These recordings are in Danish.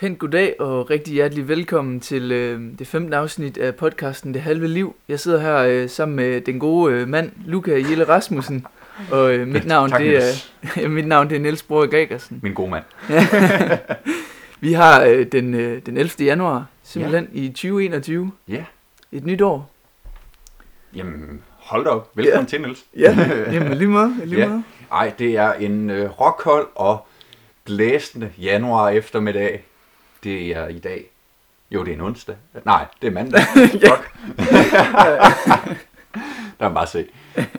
Pænt goddag og rigtig hjertelig velkommen til øh, det femte afsnit af podcasten Det Halve Liv. Jeg sidder her øh, sammen med den gode øh, mand, Luca Jelle Rasmussen. Og øh, mit, navn, Tak, det er, mit navn det er Niels Bror Gregersen. Min gode mand. Vi har øh, den, øh, den 11. januar, simpelthen i 2021. Ja. Et nyt år. Jamen, hold da op. Velkommen Ja. til, Niels. Ja, jamen lige meget. Lige Ja. meget. Ej, det er en øh, rockhold og blæsende januar eftermiddag. Det er i dag. Jo, det er en onsdag. Nej, det er mandag. Fuck. der man bare se.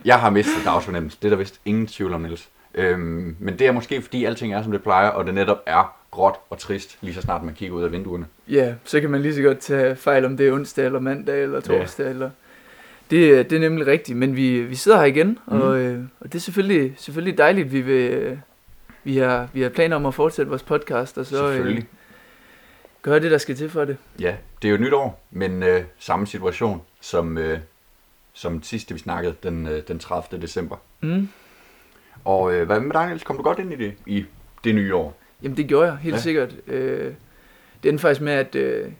Jeg har mistet dagsfornemmelse. Det er der vist ingen tvivl om, Niels. Øhm, men det er måske, fordi alting er, som det plejer, og det netop er gråt og trist, lige så snart man kigger ud af vinduerne. Ja, så kan man lige så godt tage fejl om det er onsdag eller mandag eller torsdag. Ja. Eller... Det, er- det er nemlig rigtigt, men vi, vi sidder her igen, mm. og, øh, og det er selvfølgelig, selvfølgelig dejligt, vi vil... øh, Vi har, vi har planer om at fortsætte vores podcast, og så øh, Gøre det, der skal til for det. Ja, det er jo et nyt år, men øh, samme situation som, øh, som sidste, vi snakkede, den, øh, den 30. december. Mm. Og øh, hvad med dig, Niels? Kom du godt ind i det, i det nye år? Jamen det gjorde jeg, helt Ja. sikkert. Øh, det endte faktisk med, at øh,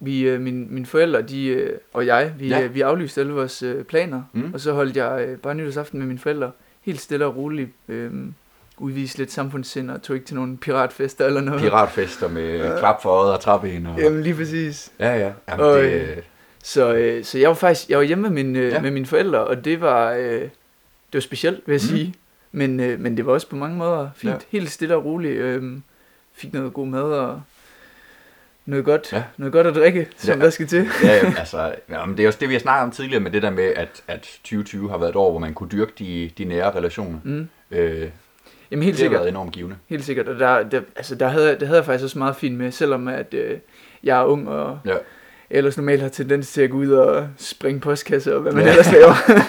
vi, øh, mine, mine forældre de, øh, og jeg, vi, ja. øh, vi aflyste alle vores øh, planer. Mm. Og så holdt jeg øh, bare nytårsaften med mine forældre, helt stille og roligt. Øh, udviste lidt samfundssind og tog ikke til nogen piratfester eller noget. Piratfester med ja. klap for øjet og trappen og... Jamen lige præcis. Ja, ja. Jamen, Og, det, øh, Så, øh, så jeg var faktisk jeg var hjemme med, min, øh, Ja. med mine forældre, og det var, øh, det var specielt, vil jeg mm. sige. Men, øh, men det var også på mange måder fint. Ja. Helt stille og roligt. Øh, fik noget god mad og noget godt, Ja. noget godt at drikke, som Ja. der skal til. ja, ja, altså, jamen, det er også det, vi har snakket om tidligere med det der med, at, at 2020 har været et år, hvor man kunne dyrke de, de nære relationer. Mm. Øh, Jamen helt det har sikkert. været enormt givende. Helt sikkert. Og der, der, altså, der, havde, det havde jeg faktisk også meget fint med, selvom at, øh, jeg er ung og Ja. ellers normalt har tendens til at gå ud og springe postkasser og hvad man Ja. ellers laver.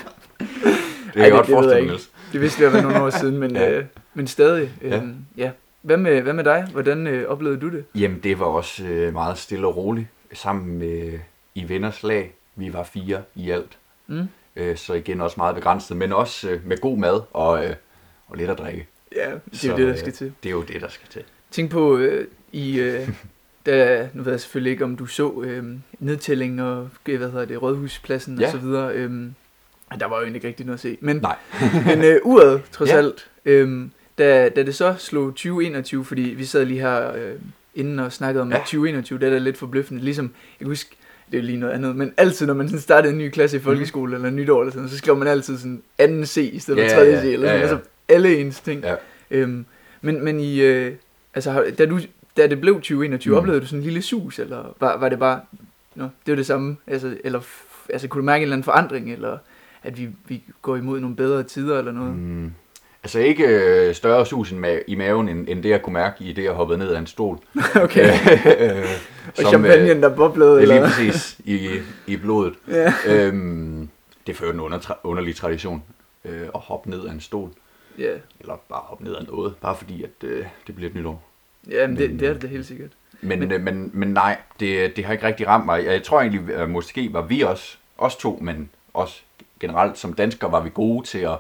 Det Ej, er det- godt det forestille. Niels. Det vidste jeg var nogle år siden, men, Ja. øh, men stadig. Ja. Øhm, ja. Hvad, med, hvad med dig? Hvordan øh, oplevede du det? Jamen, det var også øh, meget stille og roligt, sammen med i venners lag. Vi var fire i alt, Mm? øh, så igen også meget begrænset, men også øh, med god mad og, øh, og lidt at drikke. Ja, det er Så, jo det, der øh, skal til. Det er jo det, der skal til. Tænk på, øh, i, øh, da, nu ved jeg selvfølgelig ikke, om du så øh, nedtælling og øh, hvad hedder det, Rådhuspladsen Ja. og så videre. Øh, der var jo egentlig ikke rigtig noget at se. Men, Nej. men øh, uret, trods Ja. ja. alt, øh, da, da det så slog 2021, fordi vi sad lige her øh, inden og snakkede om Ja. ja. 2021, det er da lidt forbløffende. Ligesom, jeg kan huske, det er lige noget andet, men altid, når man sådan startede en ny klasse i folkeskole mm. eller nytår eller sådan, så skrev man altid sådan anden C i stedet for Ja, tredje ja, C, eller ja, sådan, ja. altså alle ens ting. Ja. Øhm, men, men i, øh, altså, da, du, da det blev 2021, Mm. oplevede du sådan en lille sus, eller var, var det bare, nå, det var det samme, altså, eller, altså, kunne du mærke en eller anden forandring, eller at vi, vi går imod nogle bedre tider, eller noget? Mm. Altså ikke øh, større sus i ma- i maven, end, end det, jeg kunne mærke i det, jeg hoppede ned af en stol. Okay, øh, og champagne, der boblede, er eller lige præcis i, i blodet. Ja, øhm, det er øvrigt en under, underlig tradition øh, at hoppe ned af en stol. Ja, Eller bare hoppe ned af noget, bare fordi at øh, det bliver et nyt år. ja men det, det er det helt sikkert. Men, men, Men- øh, men, men nej, det, det har ikke rigtig ramt mig. Jeg tror egentlig, at måske var vi også, os to, men også generelt som danskere, var vi gode til at,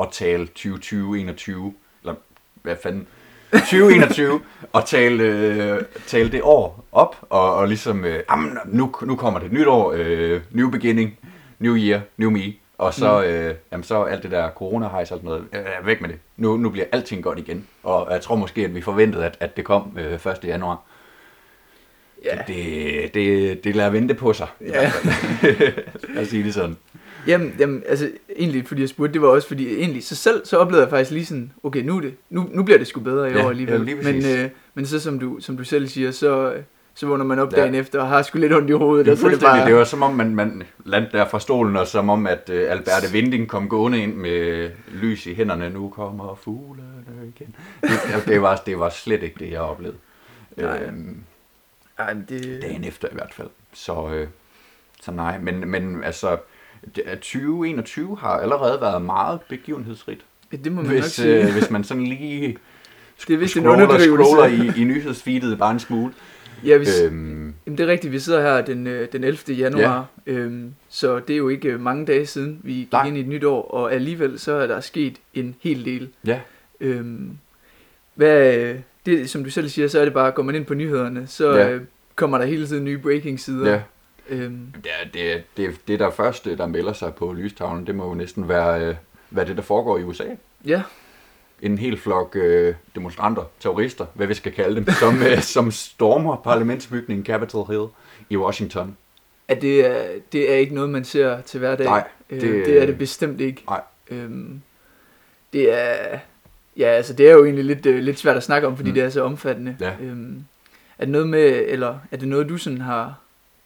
at tale 2020, 21, eller hvad fanden, 2021, og tale, øh, tale det år op, og, og ligesom, øh, jamen, nu, nu kommer det et nyt år, øh, new beginning, new year, new me, og så, mm. øh, jamen, så alt det der corona og sådan noget, øh, væk med det. Nu, nu bliver alting godt igen, og jeg tror måske, at vi forventede, at, at det kom øh, 1. januar. Ja, Det, det, det lader vente på sig. Ja. Lad os sige det sådan. Jamen, jamen, altså, egentlig, fordi jeg spurgte, det var også, fordi egentlig, så selv, så oplevede jeg faktisk lige sådan, okay, nu, det, nu, nu bliver det sgu bedre i Ja, år alligevel. ja, lige men, øh, men så som du, som du selv siger, så, så vågner man op Ja. dagen efter og har sgu lidt ondt i hovedet, Det, og så det bare, det var som om, man, man landte der fra stolen, og som om, at uh, Alberte Vinding kom gående ind med lys i hænderne. Nu kommer fuglene igen. Det, det, var, det var slet ikke det, jeg oplevede. Nej. Øhm, ej, det, dagen efter i hvert fald. Så, øh, så nej, men, men altså, det- 2021 har allerede været meget begivenhedsrigt. ja, det må man nok Hvis, sige. øh, hvis man sådan lige det er vist en scroller, underdrivelse. scroller i, i nyhedsfeedet bare en smule. Ja, hvis, Øhm, Jamen, det er rigtigt, vi sidder her den, øh, den 11. januar, ja. øhm, så det er jo ikke øh, mange dage siden, vi gik Nej. ind i et nyt år, og alligevel så er der sket en hel del. ja, Øhm, hvad, øh, det, som du selv siger, så er det bare, går man ind på nyhederne, så Ja. øh, kommer der hele tiden nye breaking-sider. Ja. Øhm, Det, er- det, det, det der første, der melder sig på lystavlen, det må jo næsten være, øh, hvad det, der foregår i USA. ja, En hel flok øh, demonstranter, terrorister, hvad vi skal kalde dem, som, øh, som stormer parlamentsbygningen Capitol Hill i Washington. at det er, det er ikke noget, man ser til hverdag. Nej, Øh, det- det er det bestemt ikke. Nej. Øhm, det er, ja, altså det er jo egentlig lidt, øh, lidt svært at snakke om, fordi mm. det er så omfattende. Ja. Øhm, er det noget med, eller er det noget, du sådan har,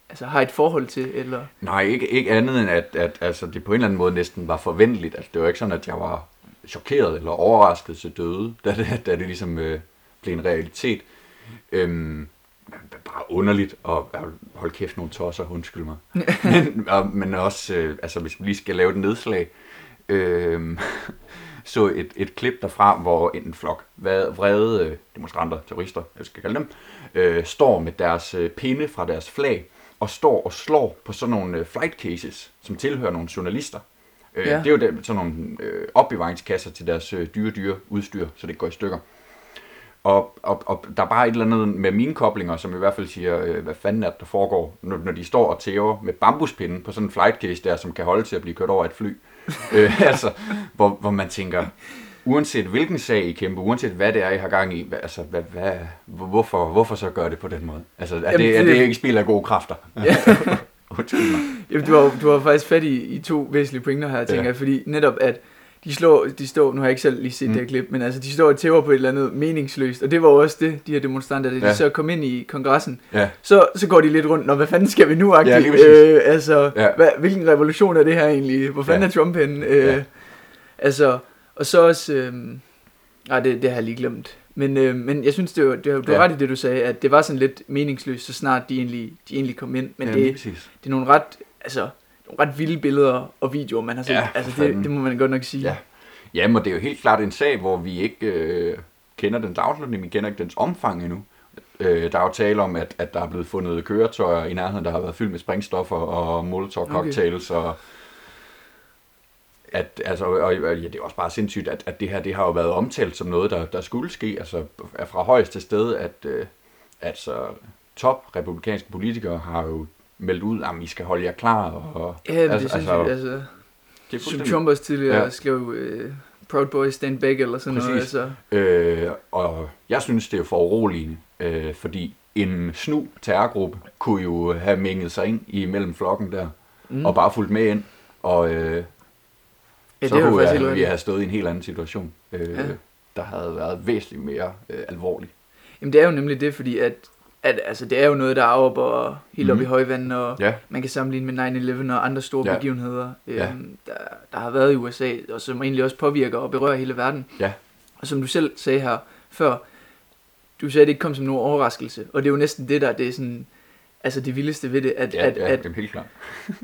altså har et forhold til, eller? Nej, ikke, ikke andet end, at, at altså, det på en eller anden måde næsten var forventeligt. Altså, det var ikke sådan, at jeg var chokeret eller overrasket til døde, da det, da det ligesom øh, blev en realitet. Øhm, bare underligt, og hold kæft nogle tosser, undskyld mig. men, og, men også, øh, altså hvis vi lige skal lave et nedslag, øh, så et, et klip derfra, hvor en flok vrede, vrede øh, demonstranter, terrorister, jeg skal kalde dem, øh, står med deres øh, pinde fra deres flag, og står og slår på sådan nogle øh, flight cases, som tilhører nogle journalister. Øh, Ja. Det er jo dem, sådan nogle øh, opbevaringskasser til deres øh, dyre, dyre udstyr, så det går i stykker. Og, og, og der er bare et eller andet med mine koblinger, som i hvert fald siger, øh, hvad fanden er det, der foregår, når, når de står og tæver med bambuspinden på sådan en flight case der, som kan holde til at blive kørt over et fly. øh, altså, hvor, hvor man tænker, uanset hvilken sag I kæmper, uanset hvad det er, I har gang i, altså, hvad, hvad, hvorfor, hvorfor så gøre det på den måde? Altså, er, Jamen, det, er det- det ikke spil af gode kræfter? Ja. Undskyld mig. Jamen, du har, du har faktisk fat i, i to væsentlige pointer her, tænker Ja. jeg, fordi netop at de slår, de står, nu har jeg ikke selv lige set Mm. det her klip, men altså de står og tæver på et eller andet meningsløst, og det var også det, de her demonstranter, da de Ja. så kom ind i kongressen, Ja, så, så går de lidt rundt, Nå, hvad fanden skal vi nu, Ja, øh, altså, ja. hvad, hvilken revolution er det her egentlig? Hvor fanden Ja. er Trump henne? Øh, Ja. Altså, og så også, øh, nej, det, det har jeg lige glemt, men, øh, men jeg synes, det var, det var, du Ja. ret i det, du sagde, at det var sådan lidt meningsløst, så snart de egentlig, de egentlig kom ind, men ja, det, præcis. det er nogle ret, altså, nogle ret vilde billeder og videoer, man har set. Ja, altså, det, det må man godt nok sige. Ja. Jamen, og det er jo helt klart en sag, hvor vi ikke øh, kender dens afslutning, vi kender ikke dens omfang endnu. Øh, der er jo tale om, at, at der er blevet fundet køretøjer i nærheden, der har været fyldt med sprængstoffer og molotov cocktails okay. og at, altså, og, ja, det er også bare sindssygt, at, at det her det har jo været omtalt som noget, der, der skulle ske, altså er fra højeste sted, at øh, altså, top republikanske politikere har jo meldt ud, at I skal holde jer klar. Og, Ja, altså, det synes altså, jeg, altså, det er som Trump også tidligere Ja. skrev, uh, Proud Boys Stand Back eller sådan noget. Præcis. Altså, Øh, og jeg synes, det er for uroligende, øh, fordi en snu terrorgruppe kunne jo have mænget sig ind i mellem flokken der, mm. og bare fulgt med ind, og øh, ja, så det er jo kunne faktisk jeg, vi have stået i en helt anden situation, øh, Ja. der havde været væsentligt mere øh, alvorlig. Jamen det er jo nemlig det, fordi at, at altså, det er jo noget, der er op og helt op Mhm. i højvandet, og Ja, man kan sammenligne med 9-11 og andre store Ja. begivenheder, Ja. øhm, der, der har været i USA, og som egentlig også påvirker og berører hele verden. Ja. Og som du selv sagde her før, du sagde, at det ikke kom som nogen overraskelse, og det er jo næsten det der, det er sådan, altså det vildeste ved det, at, ja, at, ja at det er helt klart.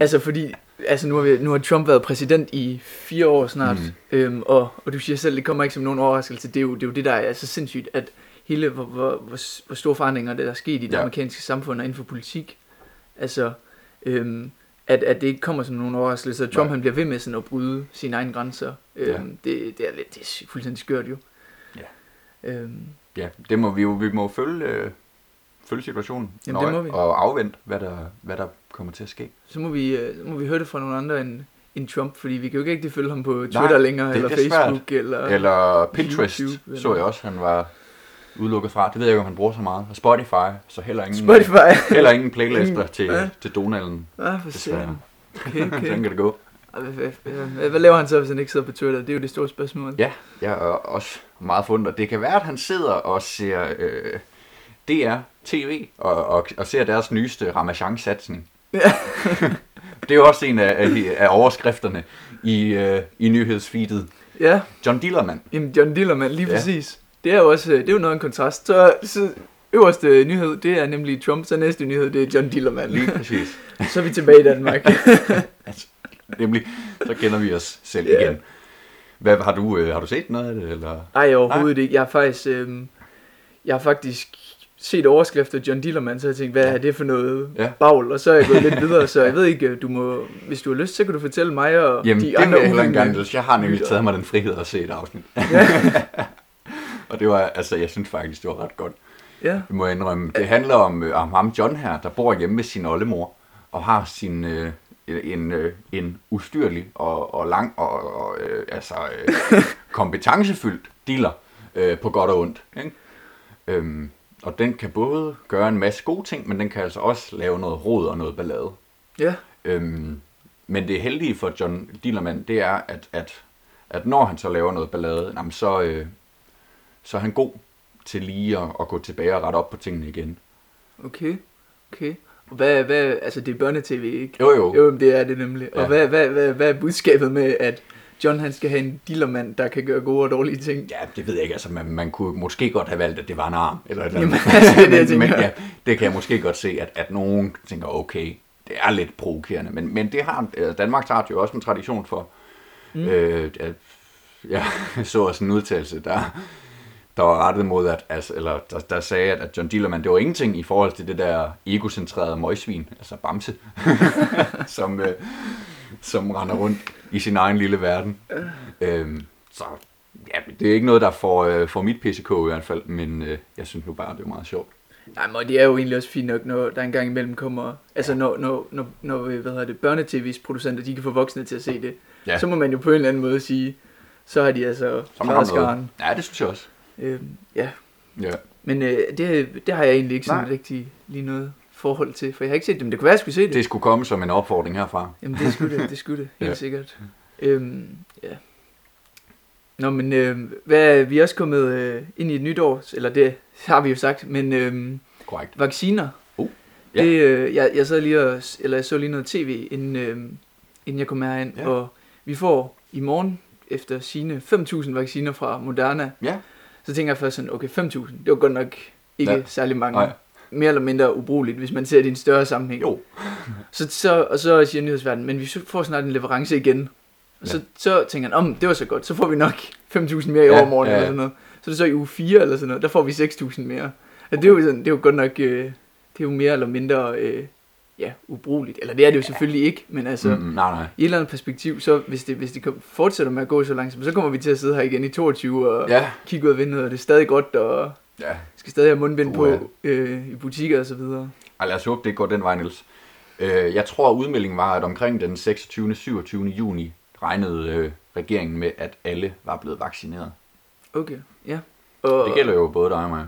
Altså fordi, altså nu har, vi, nu har Trump været præsident i fire år snart, Mm. øhm, og, og du siger selv, det kommer ikke som nogen overraskelse, det er jo det, er jo det der er så sindssygt, at hele, hvor, hvor, hvor, hvor store forandringer der er sket i det Ja. amerikanske samfund og inden for politik, altså, øhm, at, at det ikke kommer som nogen overraskelse, at Trump Nej. han bliver ved med sådan at bryde sine egne grænser, øhm, Ja. det, det er lidt, det er fuldstændig skørt jo. Ja. Øhm, Ja, det må vi jo, vi må følge, øh, følge situationen Jamen, det nøje, må vi. og afvente, hvad der, hvad der kommer til at ske. så må vi, øh, så må vi høre det fra nogle andre end, end Trump, fordi vi kan jo ikke rigtig følge ham på Twitter længere, det- eller det er svært. Facebook, eller... Eller Pinterest YouTube, eller- så jeg også, han var udelukket fra. Det ved jeg ikke, om han bruger så meget. Og Spotify, så heller ingen, Spotify. heller ingen playlister til, Ja. til Donalden. Ah, for Desværre. søren. Okay, Sådan okay. kan det gå. Hvad laver han så, hvis han ikke sidder på Twitter? Det er jo det store spørgsmål. Ja, jeg er også meget fundet. Det kan være, at han sidder og ser øh, DR TV og, og, og ser deres nyeste Ramachan-satsning. Ja. det er jo også en af, af, af overskrifterne i, øh, i nyhedsfeedet. Ja, John Dillermand. jamen John Dillermand, lige Ja. præcis. Det er jo også, øh, det er jo noget en kontrast. Så, så øverste nyhed, det er nemlig Trump, så næste nyhed, det er John Dillermand. Lige præcis. så er vi tilbage i Danmark. Altså, nemlig, så kender vi os selv Ja. igen. Hvad, har, du, øh, har du set noget af det? Eller? Nej, overhovedet ikke. Jeg har faktisk, øhm, jeg har faktisk set overskrifter John Dillermand, så jeg tænkte, hvad er det for noget Ja. bagl? Og så er jeg gået lidt videre, så jeg ved ikke, du må, hvis du har lyst, så kan du fortælle mig og Jamen, de det andre vil jeg engang. Jeg har nemlig taget mig den frihed at se et afsnit. Ja. og det det var, altså, jeg synes faktisk, det var ret godt. Ja. Det må jeg indrømme. Det handler om, øh, om ham John her, der bor hjemme med sin oldemor, og har sin, øh, en, øh, en ustyrlig og, og lang og, og øh, altså, øh, kompetencefyldt dealer øh, på godt og ondt. Ikke? Øhm, og den kan både gøre en masse gode ting, men den kan altså også lave noget rod og noget ballade. Ja. Øhm, men det heldige for John Dillermand, det er, at, at, at når han så laver noget ballade, jamen så, øh, så er han god til lige at, at gå tilbage og rette op på tingene igen. Okay. Okay. Og hvad, hvad, altså det er børnetv, ikke? Jo, jo. Jo, det er det nemlig. Og Ja. hvad, hvad, hvad, hvad er budskabet med, at John han skal have en dealermand, der kan gøre gode og dårlige ting? Ja, det ved jeg ikke. Altså, man, man kunne måske godt have valgt, at det var en arm. Eller et eller Jamen, andet. altså, det er det, jeg men, men ja, det kan jeg måske godt se, at, at nogen tænker, okay, det er lidt provokerende. Men, men det har altså, Danmark har jo også en tradition for. Mm. Øh, ja, jeg så også en udtalelse, der, der var rettet mod, at, altså, eller der, der sagde, at, at John Dillermand, det var ingenting i forhold til det der egocentrerede møgsvin, altså Bamse, som, øh, som render rundt i sin egen lille verden. Øhm, så ja, det er ikke noget, der får, øh, får mit PCK i hvert fald, men øh, jeg synes nu bare, det er meget sjovt. Nej, men det er jo egentlig også fint nok, når der engang imellem kommer... Altså, når, når, når, når hvad hedder det, børnetv's producenter, de kan få voksne til at se det. Ja. Så må man jo på en eller anden måde sige, så har de altså Så man klaret har noget. skaren. Ja, det synes jeg også. Øhm, ja, Ja. men øh, det, det har jeg egentlig ikke sådan Nej. rigtig lige noget forhold til, for jeg har ikke set det, men det kunne være, jeg skulle se det. Det skulle komme som en opfordring herfra. Jamen det skulle det, det skulle det, helt Ja. sikkert. Øhm, ja. Nå, men øh, hvad, vi er også kommet øh, ind i et nyt år, eller det har vi jo sagt, men øh, Korrekt. vacciner. Uh, ja. Det, øh, jeg, jeg sad lige og, eller jeg så lige noget tv, inden, øh, inden jeg kom herind, Ja. ja. og vi får i morgen efter sine 5.000 vacciner fra Moderna. Ja. Så tænker jeg først sådan, okay, 5.000, det var godt nok ikke ja. særlig mange. Nej. Mere eller mindre ubrugeligt, hvis man ser det i en større sammenhæng. Jo. Så, så, og så siger nyhedsverdenen, men vi får snart en leverance igen. Og så, så tænker han, om det var så godt, så får vi nok 5.000 mere i Ja, overmorgen ja, ja. eller sådan noget. Så er det så i uge 4 eller sådan noget, der får vi 6.000 mere. Og det er jo, sådan, det er jo godt nok, øh, det er jo mere eller mindre, øh, ja, ubrugeligt. Eller det er det jo selvfølgelig ikke, men altså, Mm, mm. nej, nej. i et eller andet perspektiv, så hvis det, hvis det fortsætter med at gå så langsomt, så kommer vi til at sidde her igen i 22 og Ja. kigge ud af vinduet, og det er stadig godt, og Ja. skal stadig have mundbind Puha. på øh, i butikker og så videre. Ej, lad os håbe, det går den vej, Niels. Øh, jeg tror, udmeldingen var, at omkring den 26. 27. juni regnede øh, regeringen med, at alle var blevet vaccineret. Okay, ja. Og, Det gælder jo både dig og mig.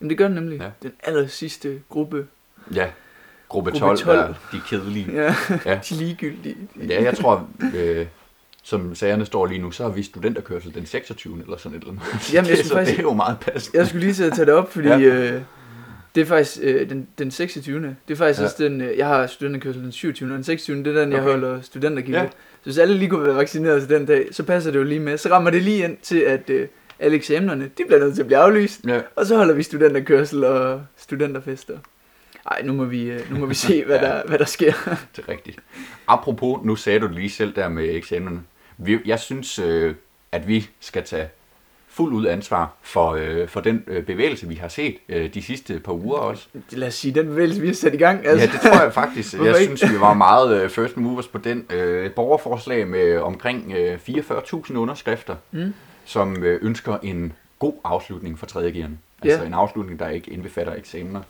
Jamen det gør den nemlig. Ja. Den aller sidste gruppe. Ja. Gruppe Gruppe 12, 12. Der, de kedelige. Ja, Ja. de ligegyldige. Ja, jeg tror, øh, som sagerne står lige nu, så har vi studenterkørsel den 26. eller sådan et eller andet. Jamen, jeg det, så faktisk- det er jo meget passende. Jeg skulle lige til at tage det op, fordi Ja. øh, det er faktisk øh, den, den 26. Det er faktisk Ja. også den, øh, jeg har studenterkørsel den 27. og den 26. Det er den, jeg Okay. holder studentergilde. Ja. Så hvis alle lige kunne være vaccineret til den dag, så passer det jo lige med. Så rammer det lige ind til, at øh, alle eksamenerne, de bliver nødt til at blive aflyst. Ja. Og så holder vi studenterkørsel og studenterfester. Ej, nu må vi, øh, nu må vi se, hvad, Ja. der, hvad der sker. Det er rigtigt. Apropos, nu sagde du lige selv der med eksamenerne. Vi, jeg synes, øh, at vi skal tage fuld ud ansvar for, øh, for den øh, bevægelse, vi har set øh, de sidste par uger også. Lad os sige, den bevægelse, vi har sat i gang. Altså. Ja, det tror jeg faktisk. Jeg synes, vi var meget øh, first movers på den. Øh, borgerforslag med omkring øh, 44.000 underskrifter, Mm. som øh, ønsker en god afslutning for 3. G'eren. Altså Ja. en afslutning, der ikke indbefatter eksamener.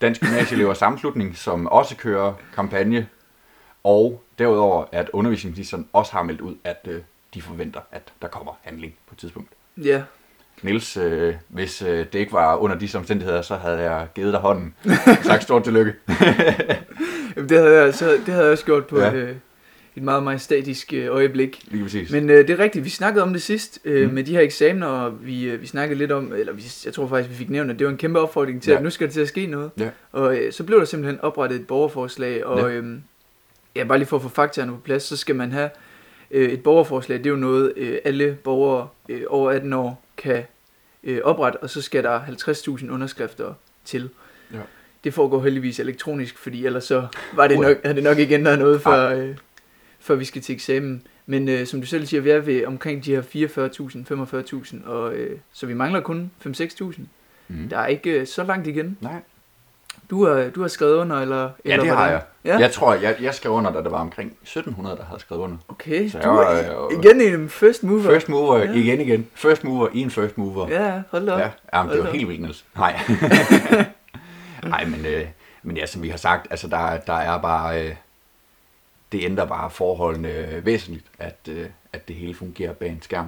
Dansk Gymnasieelever Sammenslutning, som også kører kampagne. Og derudover, at undervisningsministeren også har meldt ud, at øh, de forventer, at der kommer handling på et tidspunkt. Ja, Niels, øh, hvis øh, det ikke var under disse omstændigheder, så havde jeg givet dig hånden. Sagt stort tillykke. Jamen, det havde jeg, altså, det havde jeg også gjort på Ja. et, øh, et meget majestætisk øh, øjeblik. Lige præcis. Men øh, det er rigtigt, vi snakkede om det sidst øh, Mm. med de her eksamener, og vi, øh, vi snakkede lidt om, eller vi, jeg tror faktisk, vi fik nævnt, at det var en kæmpe opfordring til, Ja. at nu skal der til at ske noget. Ja. Og øh, så blev der simpelthen oprettet et borgerforslag, og Ja. ja. Ja, bare lige for at få faktaerne på plads, så skal man have øh, et borgerforslag, det er jo noget, øh, alle borgere øh, over 18 år kan øh, oprette, og så skal der 50.000 underskrifter til. Ja. Det foregår heldigvis elektronisk, fordi ellers så var det nok, havde det nok ikke ændret noget, før, øh, før vi skal til eksamen. Men øh, som du selv siger, vi er ved omkring de her 44.000, 45.000, og øh, så vi mangler kun 5-6.000. Mm. Der er ikke øh, så langt igen. Nej. Du har, du har skrevet under, eller? Ja, eller det har hvordan? jeg. Ja? Jeg tror, jeg, jeg skrev under, da der var omkring 1700, der havde skrevet under. Okay, Så du var, er øh, igen en first mover. First mover, Ja. igen igen. First mover i en first mover. Ja, hold op. Ja, jamen, det var helt vildt, Niels. Nej. Nej, men, øh, men ja, som vi har sagt, altså der, der er bare, øh, det ændrer bare forholdene væsentligt, at, øh, at det hele fungerer bag en skærm.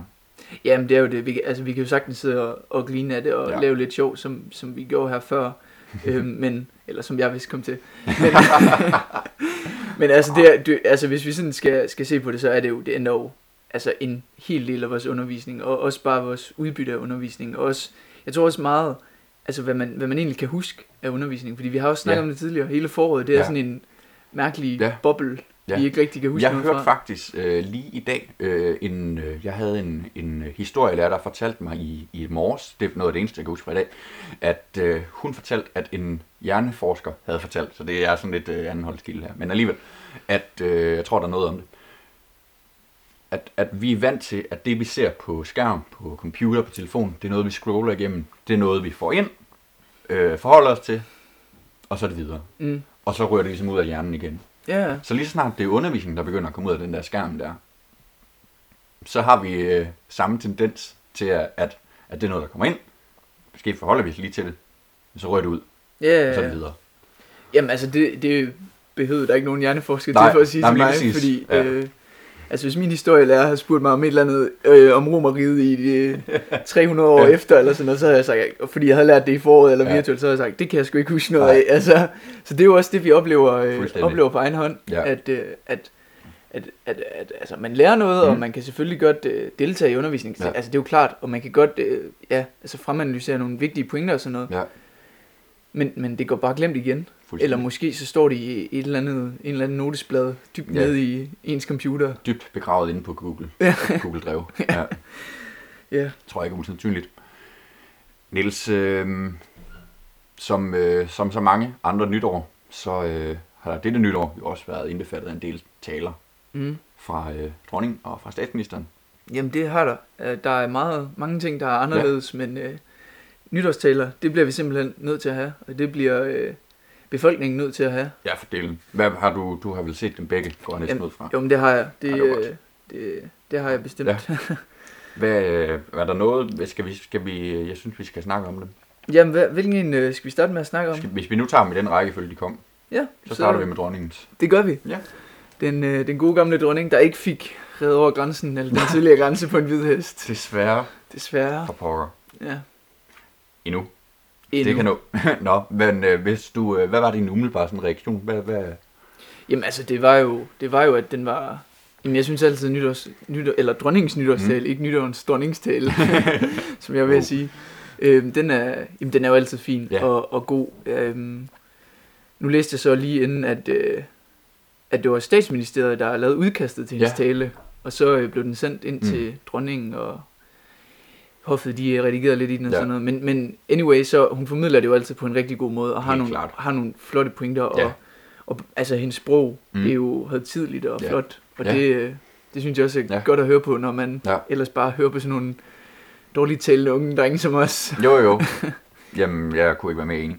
Jamen, det er jo det. Vi, altså, vi kan jo sagtens sidde og, og grine af det og ja. lave lidt sjov, som, som vi gjorde her før. øhm, men, eller som jeg vist kom til. Men, men altså, det er, det, altså, hvis vi sådan skal, skal se på det, så er det jo, det ændrer jo altså, en hel del af vores undervisning, og også bare vores udbytte af undervisning. Og også, jeg tror også meget, altså, hvad man, hvad man egentlig kan huske af undervisning. Fordi vi har også snakket Ja. om det tidligere. Hele foråret, det er Ja. sådan en mærkelig ja. boble, Ja. vi ikke rigtig kan huske Jeg hørte fra. faktisk øh, lige i dag, øh, en, øh, jeg havde en, en historielærer, der fortalte mig i, i morges, det er noget af det eneste, jeg kan huske fra i dag, at øh, hun fortalte, at en hjerneforsker havde fortalt, så det er sådan lidt øh, anholdsstil her, men alligevel, at øh, jeg tror, der er noget om det, at, at vi er vant til, at det vi ser på skærm, på computer, på telefon, det er noget, vi scroller igennem, det er noget, vi får ind, øh, forholder os til, og så er det videre. Mm. Og så rører det ligesom ud af hjernen igen. Ja, Så lige så snart det er undervisningen, der begynder at komme ud af den der skærm der, så har vi øh, samme tendens til, at, at, det er noget, der kommer ind. Måske forholder vi os lige til det, så rører det ud, ja, og så er ja. videre. Jamen altså, det, det behøvede der ikke nogen hjerneforsker Nej, til for at sige nej, til mig, præcis. fordi Ja. øh, altså hvis min historielærer havde spurgt mig om et eller andet øh, om romeriet i de 300 år Ja. efter, eller sådan noget, så havde jeg sagt, fordi jeg havde lært det i foråret eller Ja. virtuelt, så havde jeg sagt, det kan jeg sgu ikke huske noget Nej. af. Altså, så det er jo også det, vi oplever, øh, oplever på egen hånd, Ja. at, øh, at at, at, at altså, man lærer noget, mm. og man kan selvfølgelig godt øh, deltage i undervisning. Ja. Altså, det er jo klart, og man kan godt øh, ja, altså, fremanalysere nogle vigtige pointer og sådan noget. Ja, Men, men det går bare glemt igen. Eller måske så står det i et eller andet, en eller anden notesblad dybt Ja. nede i ens computer. dybt begravet inde på Google. Ja. Google Drev. Ja. Ja. Tror jeg ikke er usandsynligt. Niels, øh, som, øh, som så mange andre nytår, så øh, har dette nytår jo også været indbefattet af en del taler Mm. fra øh, dronningen og fra statsministeren. Jamen det har der. Øh, Der er meget, mange ting, der er anderledes, ja. men øh, nytårstaler, det bliver vi simpelthen nødt til at have. Og det bliver øh, befolkningen nødt til at have. Ja, for delen. Hvad har du, du har vel set dem begge, går jeg næsten ud fra. Jo, men det har jeg. Det, Ja, det øh, det, det har jeg bestemt. Ja. Hvad, øh, er der noget, skal vi, skal vi, jeg synes, vi skal snakke om dem. Jamen, hvad, hvilken en øh, skal vi starte med at snakke om? Skal, hvis vi nu tager dem i den rækkefølge, de kom, Ja, så starter vi med dronningens. Det gør vi. Ja. Den, øh, den gode gamle dronning, der ikke fik reddet over grænsen, eller den tidligere grænse på en hvid hest. Desværre Desværre. for pokker. Ja. Endnu. Endnu. Det kan nå. Nå, men øh, hvis du, øh, hvad var din umiddelbare sådan reaktion? Hvad, hvad, Jamen altså, det var jo, det var jo at den var... Jamen jeg synes altid nytårs, nytår, eller dronningens nytårstale, mm. ikke nytårens dronningstale, som jeg vil Oh. sige. Øhm, den, er, jamen, den er jo altid fin Ja. og, og god. Øhm, nu læste jeg så lige inden, at, øh, at det var statsministeriet, der lavede udkastet til hendes Ja. tale, og så øh, blev den sendt ind mm. til dronningen, og hoffet de redigerede lidt i den og Ja. sådan noget. Men, men anyway, så hun formidler det jo altid på en rigtig god måde, og har Helt nogle, klart. har nogle flotte pointer, og, Ja. og altså hendes sprog, Mm. det er jo højtidligt og Ja. flot, og Ja. det, øh, det synes jeg også er ja. godt at høre på, når man Ja. ellers bare hører på sådan nogle dårligt talende unge drenge som os. Jo, jo. Jamen, jeg kunne ikke være mere enig.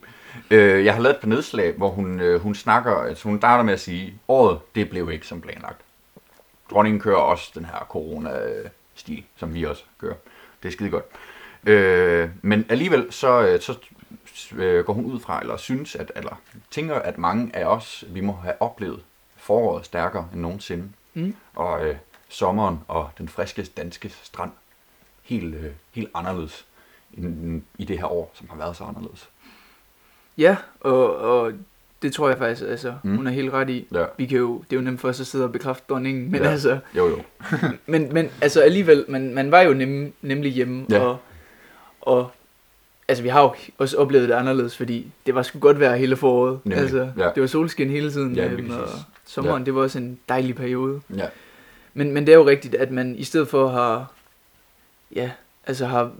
Øh, jeg har lavet et par nedslag, hvor hun, øh, hun snakker, altså hun starter med at sige, året, det blev ikke som planlagt. Dronningen kører også den her corona-stil, som vi også kører. Det er skide godt. Øh, men alligevel så, øh, så øh, går hun ud fra, eller synes, at, eller tænker, at mange af os, vi må have oplevet foråret stærkere end nogensinde. Mm. Og øh, sommeren og den friske danske strand helt, øh, helt anderledes end i det her år, som har været så anderledes. Ja, og, og det tror jeg faktisk, altså, Mm. hun er helt ret i. Ja. Vi kan jo, det er jo nemt for os at sidde og bekræfte dronningen, men Ja. ja. altså, Jo, jo. men, men altså alligevel, man, man var jo nem, nemlig hjemme, Ja. og, og altså vi har jo også oplevet det anderledes, fordi det var sgu godt vejr hele foråret. Nemlig, Altså, ja. det var solskin hele tiden, Ja, øhm, og sommeren, det var også en dejlig periode. Ja. Men, men det er jo rigtigt, at man i stedet for har, ja, altså har,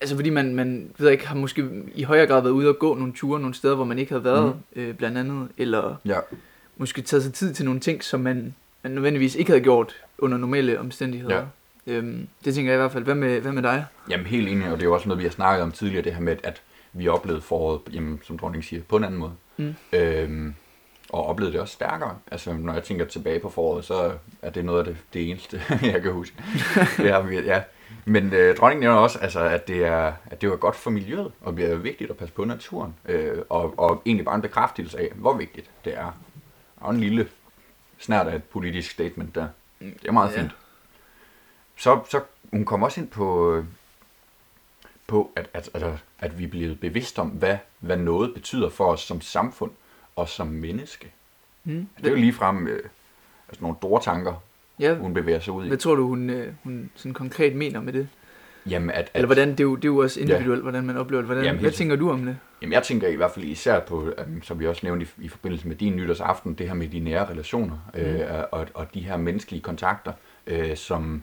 altså fordi man, man ved ikke, har måske i højere grad været ude og gå nogle ture nogle steder, hvor man ikke havde været, mm. øh, blandt andet, eller ja. måske taget sig tid til nogle ting, som man, man nødvendigvis ikke havde gjort under normale omstændigheder. Ja. Øhm, det tænker jeg i hvert fald. Hvad med, hvad med dig? Jamen helt enig, og det er jo også noget, vi har snakket om tidligere, det her med, at vi oplevede foråret, jamen, som dronningen siger, på en anden måde. Mm. Øhm, og oplevede det også stærkere. Altså, når jeg tænker tilbage på foråret, så er det noget af det, det eneste, jeg kan huske. det vi, ja. Men øh, dronningen nævner også, altså, at, det er, at det var godt for miljøet, og det er vigtigt at passe på naturen. Øh, og, og egentlig bare en bekræftelse af, hvor vigtigt det er. Og en lille snart af et politisk statement der. Det er meget Ja. fint. Så, så hun kom også ind på, øh, på at, at, at, at vi er blevet bevidst om, hvad, hvad noget betyder for os som samfund og som menneske. Mm. Det er jo ligefrem øh, altså nogle store tanker, Ja, hun bevæger sig ud i. hvad tror du, hun, øh, hun sådan konkret mener med det? Jamen, at, at, Eller hvordan, det er jo, det er jo også individuelt, hvordan man oplever det. Hvordan, Jamen, hvad tænker du om det? Jamen, jeg tænker i hvert fald især på, som vi også nævnte i, i forbindelse med din nytårsaften, det her med de nære relationer øh, og, og de her menneskelige kontakter, øh, som,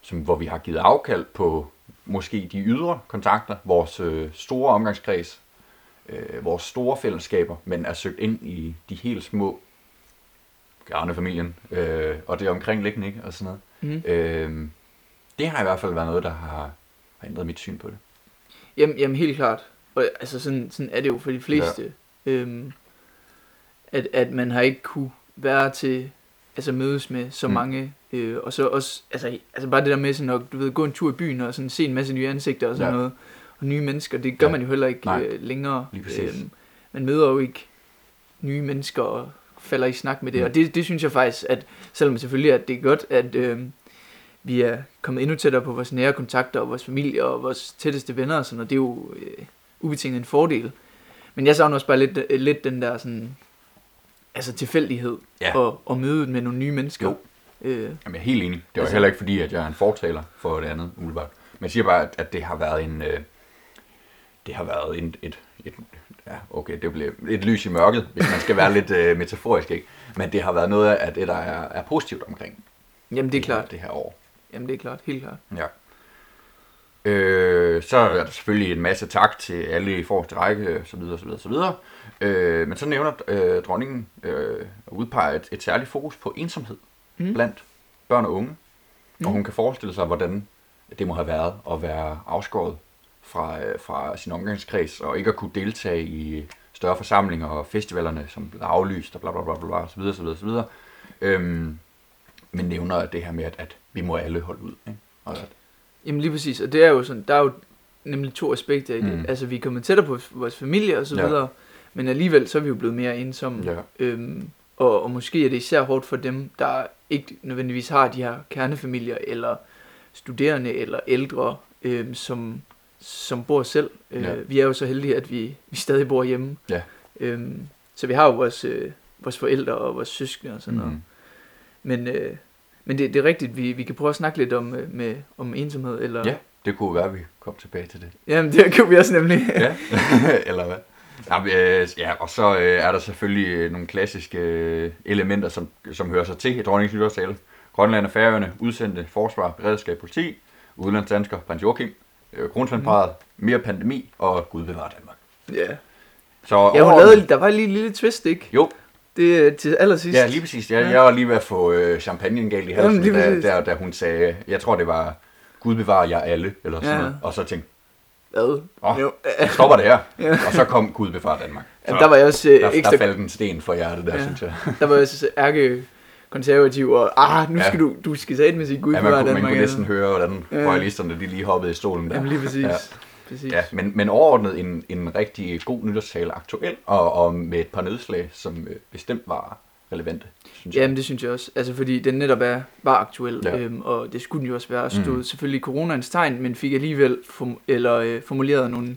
som, hvor vi har givet afkald på måske de ydre kontakter, vores øh, store omgangskreds, øh, vores store fællesskaber, men er søgt ind i de helt små, gerne familien, øh, og det omkringliggende, ikke? Og sådan noget. Mm. Øh, det har i hvert fald været noget, der har, har ændret mit syn på det. Jamen, jamen helt klart. Og altså sådan, sådan er det jo for de fleste. Ja. Øhm, at, at man har ikke kunne være til, altså mødes med så Mm. mange. Øh, og så også, altså, altså bare det der med sådan at, du ved, gå en tur i byen og sådan se en masse nye ansigter og sådan Ja. noget. Og nye mennesker, det gør Ja. man jo heller ikke Nej. øh, længere. Lige præcis. man møder jo ikke nye mennesker og falder i snak med det. Og det, det synes jeg faktisk, at selvom selvfølgelig at det er godt, at øh, vi er kommet endnu tættere på vores nære kontakter og vores familie og vores tætteste venner og sådan noget, det er jo øh, ubetinget en fordel. Men jeg savner også bare lidt, øh, lidt den der sådan, altså tilfældighed Ja. og, og mødet med nogle nye mennesker. Jo. Øh, Jamen, jeg er helt enig. Det var Altså- heller ikke fordi, at jeg er en fortaler for det andet, umiddelbart. Men jeg siger bare, at, at det har været en... Øh, det har været en, et, et... Ja, okay, det blev et lys i mørket, hvis man skal være lidt øh, metaforisk, ikke? Men det har været noget af det, der er, er positivt omkring jamen det er klart. det her år. Jamen det er klart, helt klart. Ja. Øh, så er der selvfølgelig en masse tak til alle i forreste række, så videre, så videre, så videre. Øh, men så nævner øh, dronningen øh, udpeger et, et særligt fokus på ensomhed mm. Blandt børn og unge. Mm. Og hun kan forestille sig, hvordan det må have været at være afskåret fra, øh, fra sin omgangskreds, og ikke at kunne deltage i større forsamlinger og festivalerne, som blev aflyst, og bla bla bla bla, så videre, så videre, så videre. Øhm, men nævner det her med, at, at vi må alle holde ud. Ikke? Og at, Jamen lige præcis, og det er jo sådan, der er jo nemlig to aspekter i det. Mm. Altså vi er kommet tættere på vores familie og så Ja. videre, men alligevel så er vi jo blevet mere ensomme. ja. Øhm, og, og måske er det især hårdt for dem, der ikke nødvendigvis har de her kernefamilier, eller studerende, eller ældre, øhm, som, som bor selv. Øh, Ja. Vi er jo så heldige, at vi, vi stadig bor hjemme. Ja. Øhm, så vi har jo vores, øh, vores forældre og vores søskende og sådan noget. Mm. Men, øh, men det, det er rigtigt, vi, vi kan prøve at snakke lidt om, øh, med, om ensomhed. Eller, Ja, det kunne være, at vi kom tilbage til det. Jamen, det kan vi også nemlig. Ja, eller hvad? Ja, men, øh, ja, og så øh, er der selvfølgelig øh, nogle klassiske øh, elementer, som, som hører sig til i dronningens nytårstale. Grønland og Færøerne, udsendte forsvar, beredskab, politi, udlandsdansker, prins Joachim, øh, kronslandparet, mere pandemi og Gud bevare Danmark. Ja, Så ja hun overordnet- lavede, der var lige en lille twist, ikke? Jo, Det er til allersidst. ja, lige præcis. Jeg, jeg var lige ved at få øh, champagne galt i halsen, Jamen, lige da, præcis. der, da hun sagde, jeg tror det var, Gud bevare jer alle, eller sådan Ja. noget. Og så tænkte Hvad? Åh. Jo. jeg, stopper det her. Ja. Og så kom Gud bevare Danmark. Så Jamen, der var jeg også øh, der, ekstra, der faldt en sten for hjertet der, Ja. synes jeg. der var jeg også ærke konservativ, og ah, nu Ja. skal du, du skal sige med sige Gud Ja, ja, man, kunne, man Danmark. kunne altså. næsten høre, hvordan Ja. royalisterne de lige hoppede i stolen der. Jamen lige præcis. Ja. Ja. præcis. Ja, men, men overordnet en, en rigtig god nytårstale aktuel, og, og med et par nedslag, som øh, bestemt var relevante, synes jeg. Jamen det synes jeg også, altså fordi den netop er, var aktuel, Ja. ja. øhm, og det skulle den jo også være, stod Mm. mm. selvfølgelig i coronaens tegn, men fik alligevel form- eller, øh, formuleret nogle,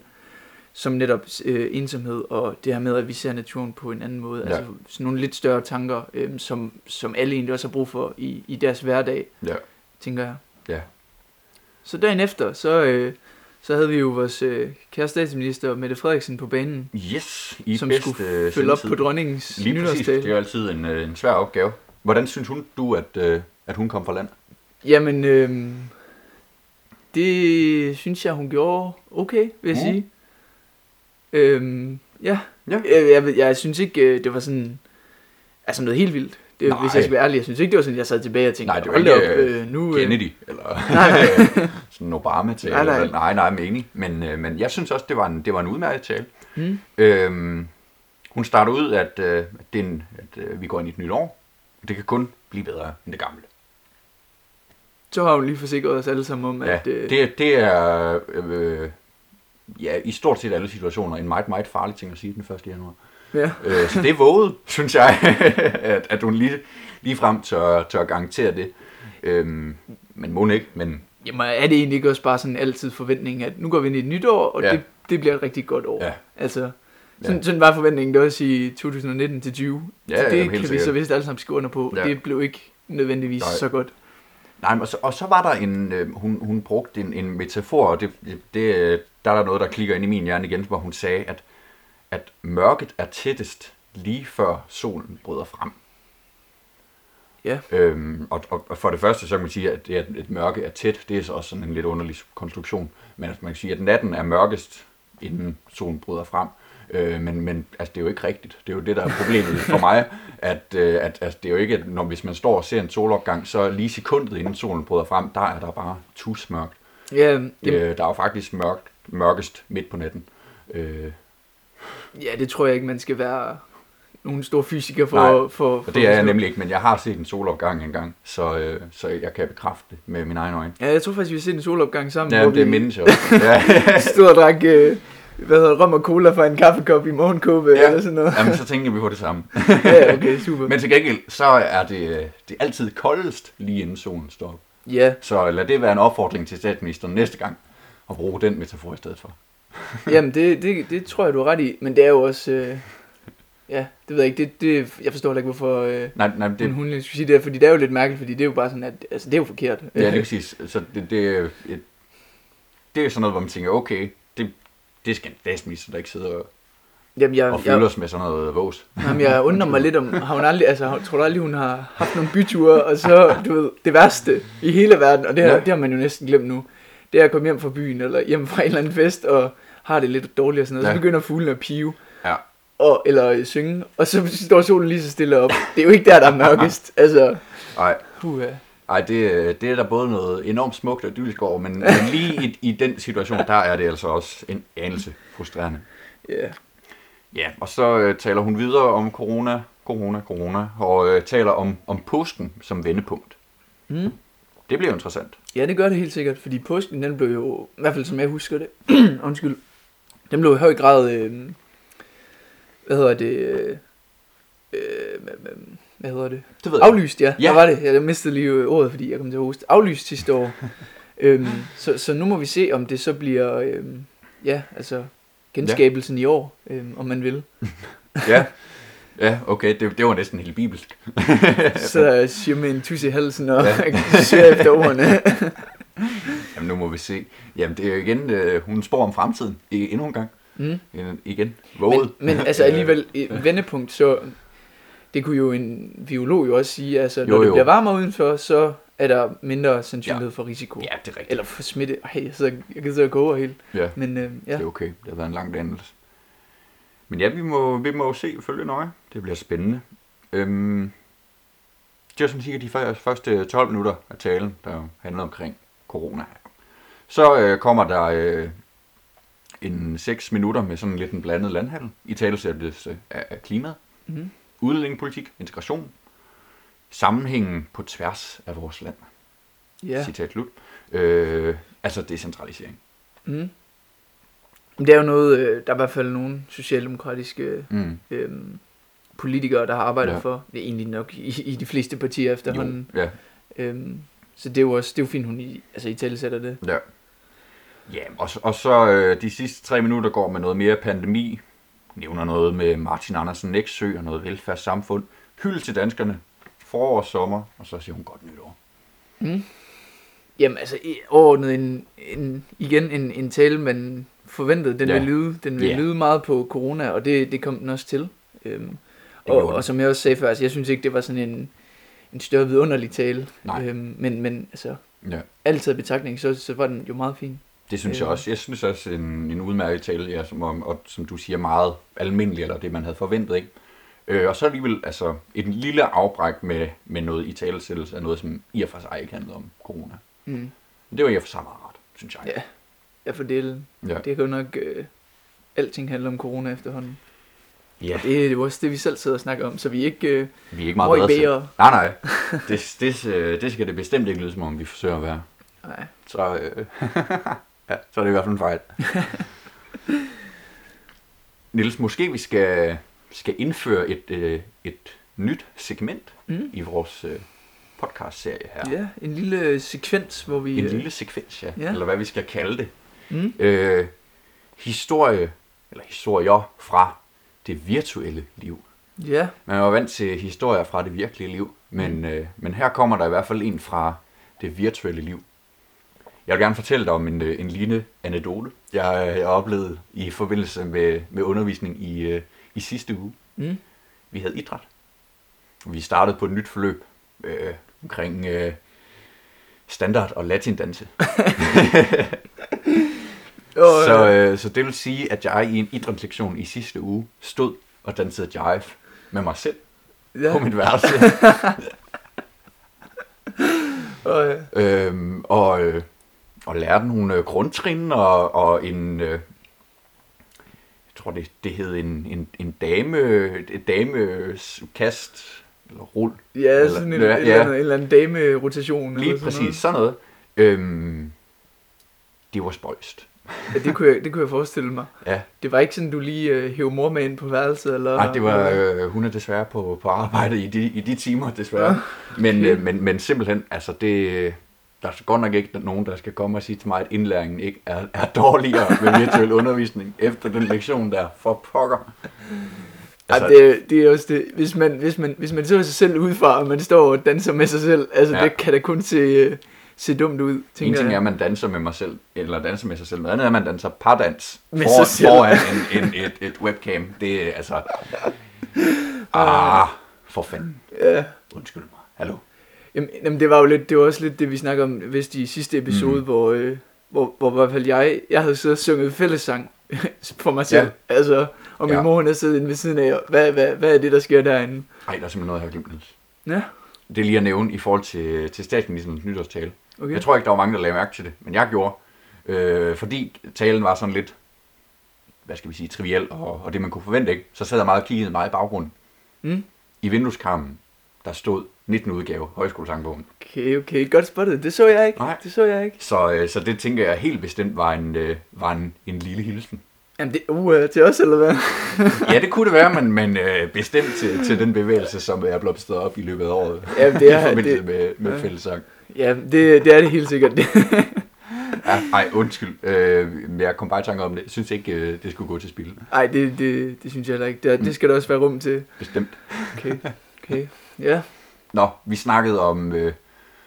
som netop øh, ensomhed, og det her med, at vi ser naturen på en anden måde, Ja. ja. altså sådan nogle lidt større tanker, øh, som, som alle egentlig også har brug for i, i deres hverdag, Ja. tænker jeg. Ja. Så dagen efter, så, øh, så havde vi jo vores øh, kære statsminister Mette Frederiksen på banen, Yes, i som bedste skulle følge op på dronningens Lige præcis, det er jo altid en, øh, en svær opgave. Hvordan synes hun, du, at, øh, at hun kom fra land? Jamen, øhm, det synes jeg, hun gjorde okay, vil jeg Mm. sige. Øhm, ja, Ja. jeg, jeg, ved- jeg synes ikke, øh, det var sådan, altså noget helt vildt. Det, Nej. hvis jeg skal være ærlig, jeg synes ikke, det var sådan, jeg sad tilbage og tænkte, Nej, det var ikke, op, øh, nu... Øh, Kennedy, eller Nej, sådan en obama tale Nej, nej. nej, nej, men enig. Men, øh, men jeg synes også, det var en, det var en udmærket tale. Mm. Øhm, hun starter ud, at, øh, at, det er en, at øh, vi går ind i et nyt år. Det kan kun blive bedre end det gamle. så har hun lige forsikret os alle sammen om, Ja, at... Øh, det, det er øh, ja, i stort set alle situationer en meget, meget farlig ting at sige den 1. januar. ja. Øh, så det våget, synes jeg, at, at hun lige, lige frem tør, tør garantere det. Øhm, men må ikke, men Jamen, er det egentlig ikke også bare sådan altid forventningen, at nu går vi ind i et nyt år, og Ja. det, det bliver et rigtig godt år? Ja. Altså, sådan, Ja. sådan var forventningen det også i 2019 til 20. Ja, så det jamen, kan vi sikkert. så vist alle sammen skrive under på. Ja. Det blev ikke nødvendigvis Nej. så godt. Nej, og så, og så var der en, øh, hun, hun brugte en, en metafor, og det, det, øh, der er der noget, der klikker ind i min hjerne igen, hvor hun sagde, at, at mørket er tættest lige før solen bryder frem. Ja. Øhm, og, og, for det første, så kan man sige, at det, at et mørke er tæt, det er så også sådan en lidt underlig konstruktion. Men man kan sige, at natten er mørkest, inden solen bryder frem. Øh, men, men altså, det er jo ikke rigtigt. Det er jo det, der er problemet for mig, at, øh, at altså, det er jo ikke, at når, hvis man står og ser en solopgang, så lige sekundet inden solen bryder frem, der er der bare tusmørkt. Ja, det, Øh, der er jo faktisk mørkt, mørkest midt på natten. Øh, ja, det tror jeg ikke, man skal være nogen stor fysiker for, Nej, for, for og det er jeg nemlig ikke, men jeg har set en solopgang engang, så, øh, så jeg kan bekræfte det med mine egne øjne. Ja, jeg tror faktisk, vi har set en solopgang sammen, Ja, det vi mindes jeg også. Ja. stod og drak, øh, hvad hedder det, rom og cola fra en kaffekop i morgenkåbe Ja. eller sådan noget. Jamen, så tænker vi på det samme. ja, okay, super. Men til gengæld, så er det, øh, det er altid koldest lige inden solen står. Ja, Så lad det være en opfordring til statsministeren næste gang, og bruge den metafor i stedet for. Jamen, det, det, det tror jeg, du er ret i. Men det er jo også... Øh, ja, det ved jeg ikke. Det, det, jeg forstår heller ikke, hvorfor øh, Nej, nej, det... det, hun skulle sige det. Fordi det er jo lidt mærkeligt, fordi det er jo bare sådan, at... Altså, det er jo forkert. ja, det er præcis. Så det, det, er et, det er sådan noget, hvor man tænker, okay, det, skal en statsminister, der ikke sidder og, Jamen, jeg, og jeg, fylder os med sådan noget vås. jamen, jeg undrer mig lidt om... Har hun aldrig... Altså, tror du aldrig, hun har haft nogle byture, og så, du ved, det værste i hele verden, og det, har, Ja. det har man jo næsten glemt nu, det er at komme hjem fra byen, eller hjem fra en eller anden fest, og har det lidt dårligt og sådan noget. Ja. Så begynder fuglen at pive. Ja. Og, eller synge, og så står solen lige så stille op. Det er jo ikke der, der er mørkest. Altså, Ej, puha. Ej det, det er der både noget enormt smukt og idyllisk over, men, men lige i, i den situation, der er det altså også en anelse frustrerende. Ja. Ja, og så øh, taler hun videre om corona, corona, corona, og øh, taler om, om påsken som vendepunkt. Mm. Det bliver interessant. Ja, det gør det helt sikkert, fordi påsken, den blev jo, i hvert fald som jeg husker det, undskyld, den blev i høj grad, øh, hvad hedder det, øh, øh, hvad- hvad hedder det? Det ved Aflyst, ja. Ja. Der var det. Jeg mistede lige øh, ordet, fordi jeg kom til at hoste. Aflyst sidste år. øhm, så, så nu må vi se, om det så bliver, øhm, ja, altså genskabelsen ja. i år, øhm, om man vil. Ja, ja okay, det, det var næsten helt bibelsk. Så jeg siger med en tus i halsen og Ja. ser efter ordene. Jamen nu må vi se. Jamen det er jo igen, øh, hun spår om fremtiden I, endnu en gang. Mm. En- Igen, våget. Men, men altså alligevel, vendepunkt, så det kunne jo en biolog jo også sige, altså når Jo, det jo. bliver varmere udenfor, så er der mindre sandsynlighed ja. for risiko. Ja, det er rigtigt. Eller for smitte. Ej, jeg, sidder, jeg kan sidde og gå over helt. Ja, Men øh, ja. det er okay. Det har været en lang dannelse. Men ja, vi må, vi må jo se følge nøje. Det bliver spændende. Øhm, sådan cirka de før- første 12 minutter af talen, der handlede omkring corona. Så øh, kommer der øh, en 6 minutter med sådan lidt en blandet landhandel i talesættelse af, klimaet, Mm. Udlændingepolitik, integration, sammenhængen på tværs af vores land. ja. Citat slut. Øh, altså decentralisering. Mm. Men Det er jo noget, øh, der er i hvert fald nogle socialdemokratiske Mm. øh, politikere, der har arbejdet Ja. for. Det er egentlig nok i, i de fleste partier efterhånden. Jo, ja, Øhm, så det er jo også det er jo fint, hun i, altså i sætter det. Ja. Ja, og, så- og så øh, de sidste tre minutter går med noget mere pandemi. Nævner noget med Martin Andersen Næksø og noget velfærdssamfund. Hyld til danskerne. Forår og sommer. Og så siger hun godt nytår. Mm. Jamen altså overordnet en, en, igen en, en tale, man forventede, den Ja. vil lyde, den vil Ja. lyde meget på corona, og det, det kom den også til. Øhm, og, den. og som jeg også sagde før, altså, jeg synes ikke, det var sådan en, en større vidunderlig tale. Nej. Øhm, men, men altså, Ja. alt taget i betragtning, så, så var den jo meget fin. Det synes jeg Øh. også. Jeg synes også en, en udmærket tale, ja, som, om, og, som du siger, meget almindelig, eller det man havde forventet, ikke? Øh, og så alligevel altså, et lille afbræk med, med noget i talesættelse af noget, som i og for sig ikke handlede om corona. Mm. Men det var i og for sig meget rart, synes jeg. Ja, jeg fordelen. Ja. Det kan jo nok... Øh, alting handler om corona efterhånden. ja. Det er jo også det, vi selv sidder og snakker om, så vi er ikke... Øh, Vi er ikke meget bedre. Nej, nej. Det, det, det, det skal det bestemt ikke lyde som om, vi forsøger at være. nej. Så, øh, ja, så er det i hvert fald en fejl. Niels, måske vi skal, skal indføre et, øh, et nyt segment Mm. i vores øh, podcast-serie her. Ja, en lille sekvens, hvor vi... En øh, lille sekvens, ja. Ja. Eller hvad vi skal kalde det. Mm. Øh, historie, eller historier fra det virtuelle liv. Ja, Man er jo vant til historier fra det virkelige liv, men, Mm. øh, men her kommer der i hvert fald en fra det virtuelle liv. Jeg vil gerne fortælle dig om en, øh, en lignende anekdote, jeg, øh, jeg oplevede i forbindelse med, med undervisning i, øh, i sidste uge. mm. Vi havde idræt. Vi startede på et nyt forløb øh, omkring øh, standard- og latindanse. Og, Så, øh, så det vil sige, at jeg i en idrætslektion i sidste uge stod og dansede jive med mig selv ja, på mit værelse. og, øh, øhm, og, øh, og lærte nogle øh, grundtrin og, og en, øh, jeg tror det, det hed en, en, en dame, et damekast, eller rul. ja, Eller- sådan en, ja, en, eller en eller anden dame-rotation. Lige eller sådan præcis, sådan noget. Øhm, det var spøjst. Noget. Ja, det kunne, jeg, det kunne jeg forestille mig. Ja, Det var ikke sådan, du lige øh, hævde mor med ind på værelset? Eller, Nej, det var, øh, hun er desværre på, på arbejde i de, i de timer, desværre. Ja, Men, øh, men, men simpelthen, altså det, der er godt nok ikke nogen, der skal komme og sige til mig, at indlæringen ikke er, er dårligere med virtuel undervisning efter den lektion der. For pokker. Altså, det, det er også det. Hvis man, hvis man, hvis man ser sig selv udefra, og man står og danser med sig selv, altså Ja. ja. det kan da kun se, øh, se dumt ud, en tænker ting er, at man danser med mig selv, eller danser med sig selv. Noget andet er, at man danser pardans Med for, sig selv. foran en, en, et, et webcam. Det er altså... Ah, for fanden. Ja. Undskyld mig. Hallo. Jamen, jamen, det var jo lidt, det var også lidt det, vi snakkede om vist i sidste episode, Mm. hvor, øh, hvor, hvor i hvert fald jeg, jeg havde siddet og sunget fællessang for mig selv. Ja. Altså, og min Ja. mor hun havde siddet inde ved siden af, og hvad, hvad, hvad er det, der sker derinde? Ej, der er simpelthen noget, jeg har glemt. Niels. Ja, Det er lige at nævne i forhold til, til statsministerens nytårstale. okay. Jeg tror ikke, der var mange, der lagde mærke til det, men jeg gjorde. Øh, fordi talen var sådan lidt, hvad skal vi sige, triviel, og, og det man kunne forvente ikke, så sad jeg meget og kiggede mig i baggrunden. Mm. I vindueskarmen, der stod 19 udgave højskolesangbogen. Okay, okay, godt spottet. Det så jeg ikke. Nej. Det så jeg ikke. Så, øh, så det tænker jeg helt bestemt var en, øh, var en, en lille hilsen. Jamen, det uh, til os, eller hvad? Ja, det kunne det være, men, men øh, bestemt til, til den bevægelse, som er blomstret op i løbet af året. Jamen, det er- I forbindelse det- med, med ja. fællesang. Ja, det, det er det helt sikkert. Ja, ej, undskyld. Øh, jeg kom bare i tanke om det. Jeg synes ikke, øh, det skulle gå til spil. Nej, det, det, det synes jeg heller ikke. Det, det skal der også være rum til. Bestemt. Okay, okay. Ja, Nå, vi snakkede om, øh,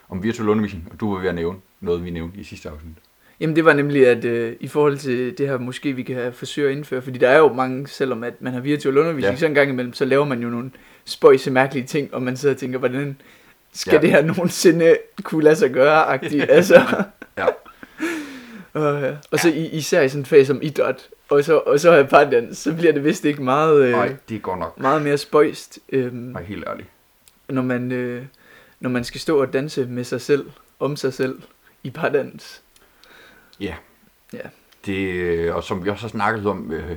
om virtuel undervisning, og du var ved at nævne noget, vi nævnte i sidste afsnit. Jamen det var nemlig, at øh, i forhold til det her, måske vi kan forsøge at indføre, fordi der er jo mange, selvom at man har virtuel undervisning, Ja. så en gang imellem, så laver man jo nogle spøjse mærkelige ting, og man sidder og tænker, hvordan skal Ja. det her nogensinde kunne lade sig gøre-agtigt, altså. Ja. og, ja. og så i, især i sådan en fag som idræt, og så, og så har jeg pardans, så bliver det vist ikke meget, øh, Nej, det går nok. meget mere spøjst, øh, Nej, helt ærligt. Når, man, øh, når man skal stå og danse med sig selv, om sig selv, i pardans. Ja. Ja. Det, øh, og som vi også har snakket om øh,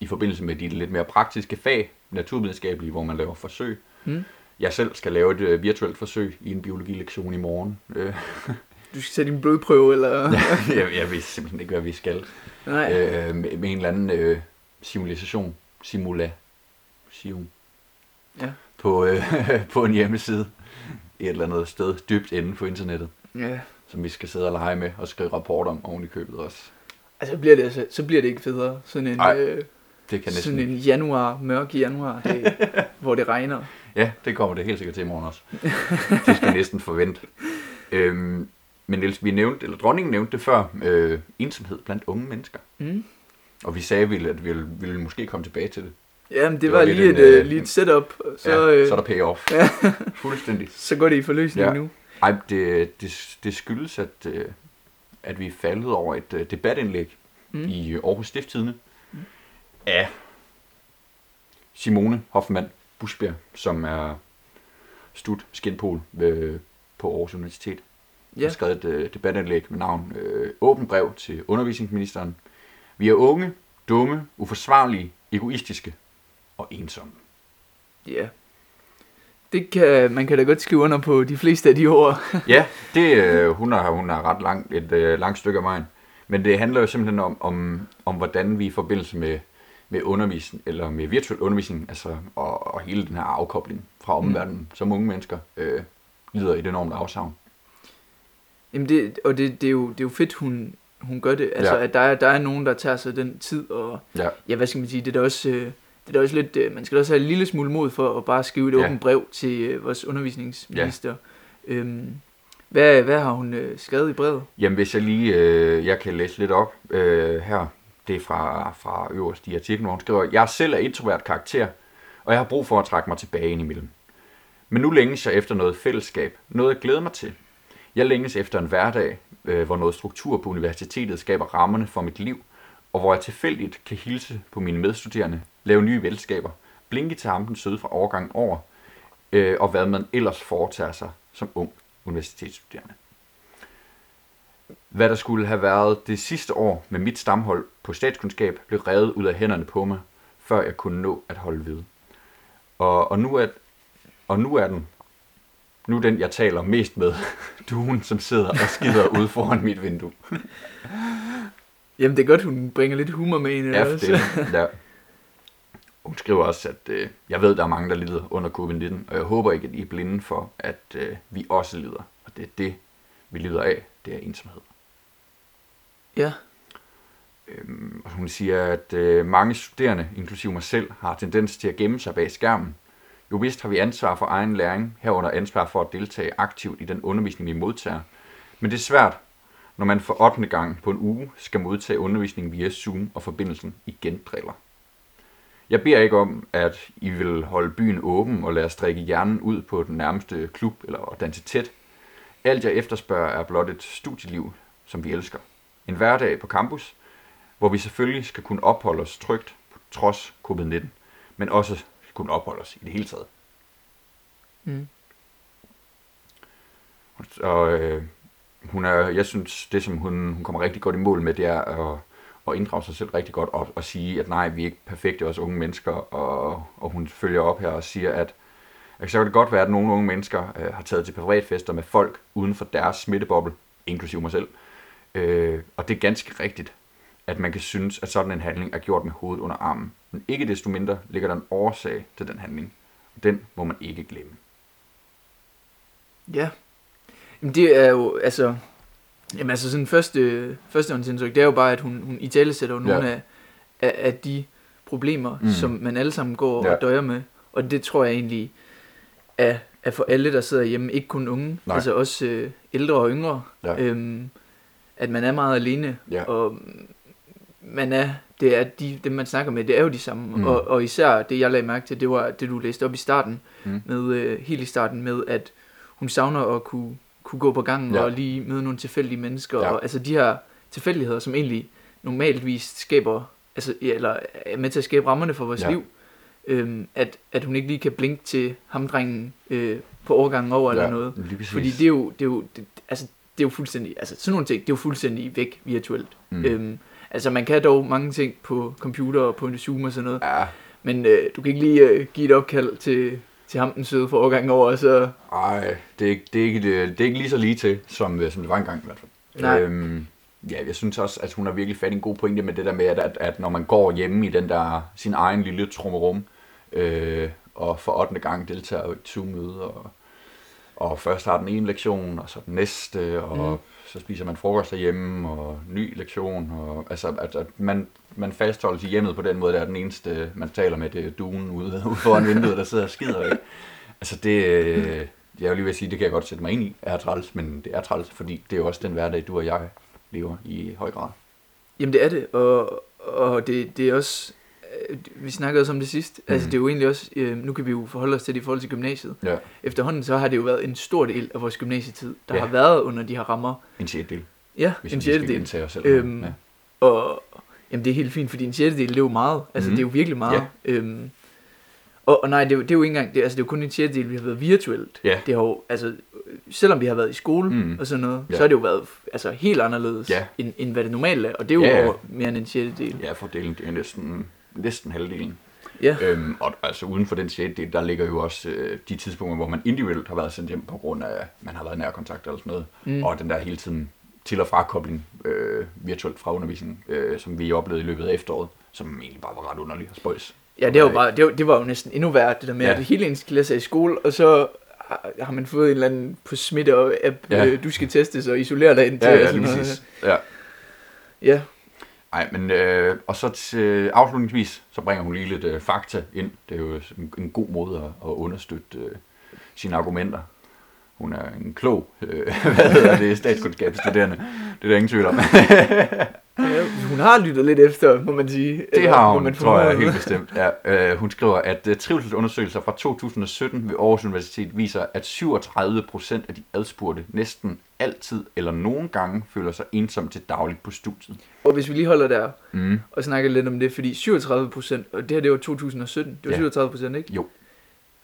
i forbindelse med de lidt mere praktiske fag, naturvidenskabelige, hvor man laver forsøg. Mm. Jeg selv skal lave et øh, virtuelt forsøg i en biologilektion i morgen. Øh, Du skal tage din blodprøve, eller? jeg, jeg ved simpelthen ikke, hvad vi skal. Nej. Øh, med, med en eller anden øh, simulation. Simulation. Ja. På, øh, på en hjemmeside. Et eller andet sted dybt inde på internettet. Ja. Som vi skal sidde og lege med og skrive rapport om oven i købet også. Altså bliver det, altså, så bliver det ikke federe. Sådan en, Ej, øh, Det kan sådan næsten en januar, mørk januar dag, hvor det regner. Ja, det kommer det helt sikkert til i morgen også. det skal næsten forvente. Øhm, men Niels, vi nævnte, eller dronningen nævnte det før, øh, ensomhed blandt unge mennesker. Mm. Og vi sagde, at vi ville, vi ville måske komme tilbage til det. Jamen, det, Det var, var lige, lidt et, en, øh, øh, lige et setup, så, ja, øh, så er der payoff. ja. Fuldstændig. så går det i forløsning Ja. nu. Ej, det, det, det skyldes, at, øh, at vi er faldet over et øh, debatindlæg Mm. mm. i Aarhus Stifttidene af Simone Hoffmann Busbjerg, som er stud skinpol ved, på Aarhus Universitet. Ja. har skrevet et øh, debatindlæg med navn øh, Åben brev til undervisningsministeren. Vi er unge, dumme, uforsvarlige, egoistiske og ensomme. Ja. Det kan, man kan da godt skrive under på de fleste af de ord. ja, det, øh, hun, er, hun er ret langt, et øh, langt stykke af vejen. Men det handler jo simpelthen om, om, om hvordan vi i forbindelse med, med undervisning, eller med virtuel undervisning, altså, og, og hele den her afkobling fra mm. omverdenen, mm. som unge mennesker øh, lider i et enormt afsavn. Jamen det, og det, det, er jo, det er jo fedt, hun, hun gør det. Altså, ja. at der er, der er nogen, der tager sig den tid, og ja, ja hvad skal man sige, det er da også, øh, det er også lidt, øh, man skal også have en lille smule mod for at bare skrive et ja. åbent brev til øh, vores undervisningsminister. Ja. Øhm, hvad, hvad har hun øh, skrevet i brevet? Jamen, hvis jeg lige, øh, jeg kan læse lidt op øh, her, det er fra, fra øverst i artiklen, hvor hun skriver, jeg selv er introvert karakter, og jeg har brug for at trække mig tilbage ind imellem. Men nu længes jeg efter noget fællesskab, noget jeg glæder mig til. Jeg længes efter en hverdag, øh, hvor noget struktur på universitetet skaber rammerne for mit liv, og hvor jeg tilfældigt kan hilse på mine medstuderende, lave nye venskaber, blinke til ham den søde fra overgang over, øh, og hvad man ellers foretager sig som ung universitetsstuderende. Hvad der skulle have været det sidste år med mit stamhold på statskundskab, blev revet ud af hænderne på mig, før jeg kunne nå at holde ved. Og, og, nu, er, og nu er den, nu den, jeg taler mest med, duen, som sidder og skider ud foran mit vindue. Jamen det er godt, hun bringer lidt humor med ind. Ja, det, ja. Hun skriver også, at øh, jeg ved, der er mange, der lider under covid-19, og jeg håber ikke, at I er blinde for, at øh, vi også lider. Og det er det, vi lider af, det er ensomhed. Ja. Øhm, og hun siger, at øh, mange studerende, inklusive mig selv, har tendens til at gemme sig bag skærmen. Jo vist har vi ansvar for egen læring, herunder ansvar for at deltage aktivt i den undervisning, vi modtager. Men det er svært, når man for 8. gang på en uge skal modtage undervisning via Zoom, og forbindelsen igen driller. Jeg beder ikke om, at I vil holde byen åben og lade os drikke hjernen ud på den nærmeste klub eller danse tæt. Alt jeg efterspørger er blot et studieliv, som vi elsker. En hverdag på campus, hvor vi selvfølgelig skal kunne opholde os trygt på trods covid-19, men også kunne opholde os i det hele taget. Mm. Og øh, hun er, jeg synes, det som hun, hun kommer rigtig godt i mål med, det er at at inddrage sig selv rigtig godt og, og sige, at nej, vi er ikke perfekte, os unge mennesker, og, og hun følger op her og siger, at så kan det godt være, at nogle unge mennesker øh, har taget til privatfester med folk uden for deres smitteboble, inklusive mig selv. Øh, og det er ganske rigtigt, at man kan synes, at sådan en handling er gjort med hovedet under armen. Men ikke desto mindre ligger der en årsag til den handling. Og den må man ikke glemme. Ja. Jamen det er jo, altså, Jamen altså sådan første, første indtryk, det er jo bare, at hun, hun i tale sætter nogle ja. af, af, af de problemer, mm. som man alle sammen går ja. og døjer med. Og det tror jeg egentlig er, er for alle, der sidder hjemme, ikke kun unge, Nej. altså også øh, ældre og yngre, ja. øhm, at man er meget alene, ja. og man er, det er de, dem man snakker med, det er jo de samme, mm. og, og især det jeg lagde mærke til, det var det du læste op i starten, mm. med øh, helt i starten med, at hun savner at kunne kunne gå på gangen ja. og lige møde nogle tilfældige mennesker. Ja. Og, altså de her tilfældigheder, som egentlig normaltvis skaber, altså, eller er med til at skabe rammerne for vores ja. liv. Øhm, at, at hun ikke lige kan blinke til hamdrengen øh, på overgangen over ja, eller noget. Fordi det er jo, det er jo, det, altså, det er jo fuldstændig, altså sådan nogle ting, det er jo fuldstændig væk virtuelt. Mm. Øhm, altså man kan dog mange ting på computer og på en Zoom og sådan noget. Ja. Men øh, du kan ikke lige øh, give et opkald til til ham den søde for overgangen over, så... Nej, det, er, det, er ikke, det, er ikke lige så lige til, som, øh, som det var engang i hvert fald. Nej. Øhm, ja, jeg synes også, at hun har virkelig fat i en god pointe med det der med, at, at, at når man går hjemme i den der, sin egen lille trummerum, øh, og for 8. gang deltager i et Zoom-møde, og, og først har den ene lektion, og så den næste, og mm så spiser man frokost derhjemme, og ny lektion, og altså, at, at man, man fastholdes i hjemmet på den måde, der er den eneste, man taler med, det er duen ude, ude foran vinduet, der sidder og skider ikke? Altså det, øh, jeg vil lige vil sige, det kan jeg godt sætte mig ind i, er træls, men det er træls, fordi det er jo også den hverdag, du og jeg lever i høj grad. Jamen det er det, og, og det, det er også, vi snakkede også om det sidst, mm. altså det er jo egentlig også, øh, nu kan vi jo forholde os til det i forhold til gymnasiet. Ja. Efterhånden så har det jo været en stor del af vores gymnasietid, der ja. har været under de her rammer. En del. Ja, hvis en sjettedel. Os selv. Øhm, ja. Og, Jamen det er helt fint, fordi en sjettedel, det er jo meget. Altså mm-hmm. det er jo virkelig meget. Ja. Øhm, Og, og nej, det er, jo, det er jo ikke engang, det, altså det er jo kun en tredjedel, vi har været virtuelt. Ja. Det har jo, altså, selvom vi har været i skole Mm. mm. og sådan noget, Ja. så har det jo været altså, helt anderledes, Ja. end, end hvad det normalt er. Og det er jo Ja, over mere end en tredjedel. Ja, fordelen det er næsten, næsten halvdelen. Ja. Øhm, og altså uden for den sjettedel, der ligger jo også øh, de tidspunkter, hvor man individuelt har været sendt hjem på grund af, at man har været nærkontakt eller sådan noget. Mm. Og den der hele tiden til- og frakobling øh, virtuelt fra undervisning, øh, som vi oplevede i løbet af efteråret, som egentlig bare var ret underlig og spøjs. Ja, det var, bare, det, var, det var jo næsten endnu værre, det der med, Ja. ja. at hele ens klasse er i skole, og så har- har man fået en eller anden på smitte og app, Ja. ja. øh, du skal testes og isolere dig indtil. Ja, ja, sådan lige præcis. Ja. Ja, Nej, men øh, og så til, afslutningsvis, så bringer hun lige lidt øh, fakta ind. Det er jo en, en god måde at, at understøtte øh, sine argumenter. Hun er en klog, øh, hvad hedder det, statskundskabsstuderende. Det er der ingen tvivl om. ja, hun har lyttet lidt efter, må man sige. Det har hun, man tror jeg helt bestemt. Ja, øh, hun skriver, at øh, trivselsundersøgelser fra 2017 ved Aarhus Universitet viser, at 37 procent af de adspurgte næsten altid eller nogle gange føler sig ensom til dagligt på studiet. Og hvis vi lige holder der Mm. og snakker lidt om det, fordi 37 procent, og det her det var 2017, det var Ja. 37 procent, ikke? Jo.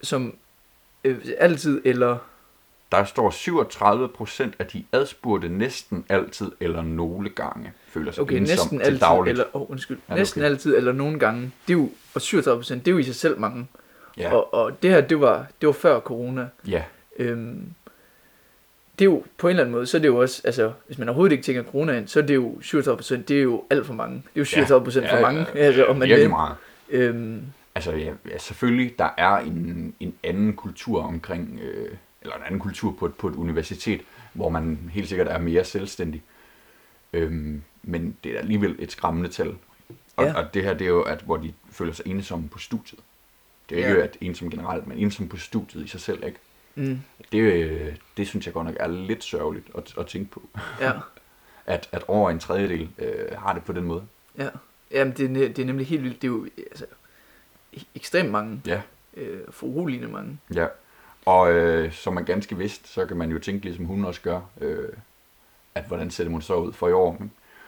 Som øh, altid eller Der står 37 procent af de adspurgte næsten altid eller nogle gange føler sig okay, ensom næsten til altid, dagligt. eller, oh, undskyld, Ja, næsten okay. altid eller nogle gange, det er jo, og 37 procent, det er jo i sig selv mange. Ja, Og, og det her, det var, det var før corona. ja, Øhm, det er jo på en eller anden måde, så er det jo også, altså, hvis man overhovedet ikke tænker corona ind, så er det jo 37 procent, det er jo alt for mange. Det er jo 37 procent Ja, for ja, mange, ja, altså, om man virkelig meget. Øhm, Altså ja, selvfølgelig, der er en, en anden kultur omkring, øh, eller en anden kultur på et, på et universitet, hvor man helt sikkert er mere selvstændig. Øhm, men det er alligevel et skræmmende tal. Og, Ja. og det her, det er jo, at, hvor de føler sig ensomme på studiet. Det er jo ikke, Ja. at ensom generelt, men ensom på studiet i sig selv, ikke? mm, Det, øh, det synes jeg godt nok er lidt sørgeligt at, at tænke på. ja, At, at over en tredjedel øh, har det på den måde. ja. Jamen, det, er det er nemlig helt vildt. Det er jo altså, ekstremt mange, Ja. øh, foruroligende mange. Ja, og øh, som man ganske vidst, så kan man jo tænke, ligesom hun også gør, øh, at hvordan ser det så ud for i år.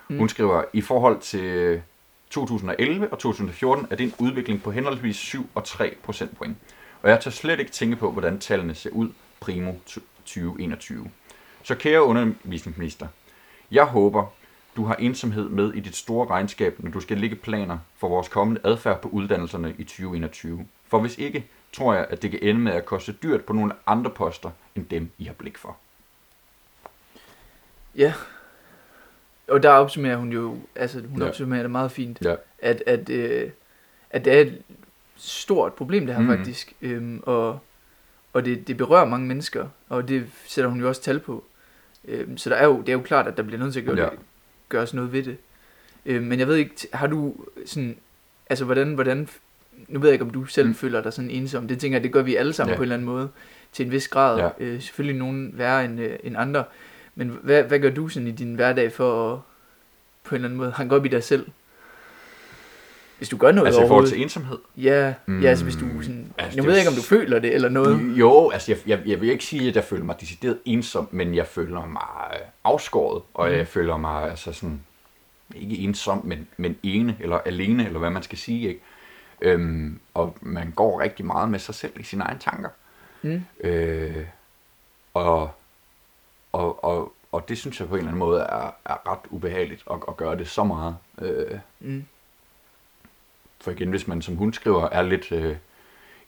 Mm. Hun skriver, i forhold til 2011 og 2014 er det en udvikling på henholdsvis 7 og 3 procentpoint. Og jeg tør slet ikke tænke på, hvordan tallene ser ud primo 2021. Så kære undervisningsminister, jeg håber, du har ensomhed med i dit store regnskab, når du skal lægge planer for vores kommende adfærd på uddannelserne i 2021. For hvis ikke, tror jeg, at det kan ende med at koste dyrt på nogle andre poster, end dem, I har blik for. Ja. Og der opsummerer hun jo, altså hun Ja. opsummerer det meget fint, Ja. at, at, øh, at det er et stort problem, det her mm. faktisk. Øhm, og og det, det berører mange mennesker, og det sætter hun jo også tal på. Øhm, så der er jo, det er jo klart, at der bliver nødt til at gøre, Ja. ja. det, gøres noget ved det. Øhm, men jeg ved ikke, har du sådan, altså hvordan, hvordan nu ved jeg ikke, om du selv Mm. mm. føler dig sådan ensom. Det tænker jeg, det gør vi alle sammen Ja. på en eller anden måde, til en vis grad. Ja. Øh, selvfølgelig nogen værre end, øh, end andre. Men hvad, hvad gør du sådan i din hverdag for at på en eller anden måde hanke op i dig selv? Hvis du gør noget Altså i forhold til ensomhed? Ja, Mm. ja, altså hvis du sådan... Altså, nu ved jeg ikke, om du føler det eller noget. Jo, altså jeg, jeg, jeg vil ikke sige, at jeg føler mig decideret ensom, men jeg føler mig øh, afskåret, og Mhm. jeg føler mig altså sådan, ikke ensom, men, men ene eller alene, eller hvad man skal sige, ikke? Øhm, og man går rigtig meget med sig selv i sine egne tanker. Mm. Øh, og, og, og, og det synes jeg på en eller anden måde er, er ret ubehageligt at, at gøre det så meget. Øh, Mm. for igen, hvis man som hun skriver er lidt øh,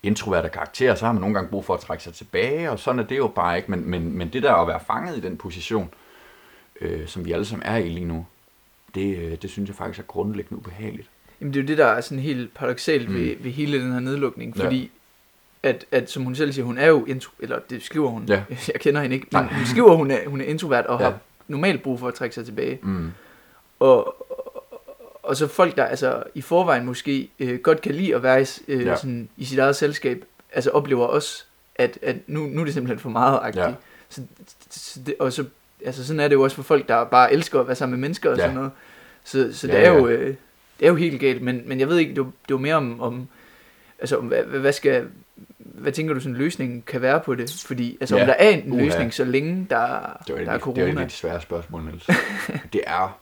introvert af karakter, så har man nogle gange brug for at trække sig tilbage, og sådan er det jo bare ikke. Men, men, men det der at være fanget i den position, øh, som vi alle sammen er i lige nu, det, øh, det synes jeg faktisk er grundlæggende ubehageligt. Jamen det er jo det, der er sådan helt paradoxalt Mm. ved, ved hele den her nedlukning, Ja. fordi at, at som hun selv siger, hun er jo intro, eller det skriver hun, Ja. jeg kender hende ikke, men Nej. hun skriver, hun er, hun er introvert og Ja. ja. har normalt brug for at trække sig tilbage. Mm. Og, og, så folk, der altså i forvejen måske øh, godt kan lide at være i, øh, Ja. ja. sådan, i sit eget selskab, altså oplever også, at, at nu, nu er det simpelthen for meget agtigt. Ja. Så, så det, og så, altså sådan er det jo også for folk, der bare elsker at være sammen med mennesker og Ja. sådan noget. Så, så det, Ja, er ja. jo, øh, det er jo helt galt, men, men jeg ved ikke, det var, det var mere om, om altså om, hvad, hvad skal, hvad tænker du sådan løsningen kan være på det? Fordi altså Ja. om der er en løsning, så længe der, Det var der er det, det, er corona. det svære spørgsmål, Niels. det er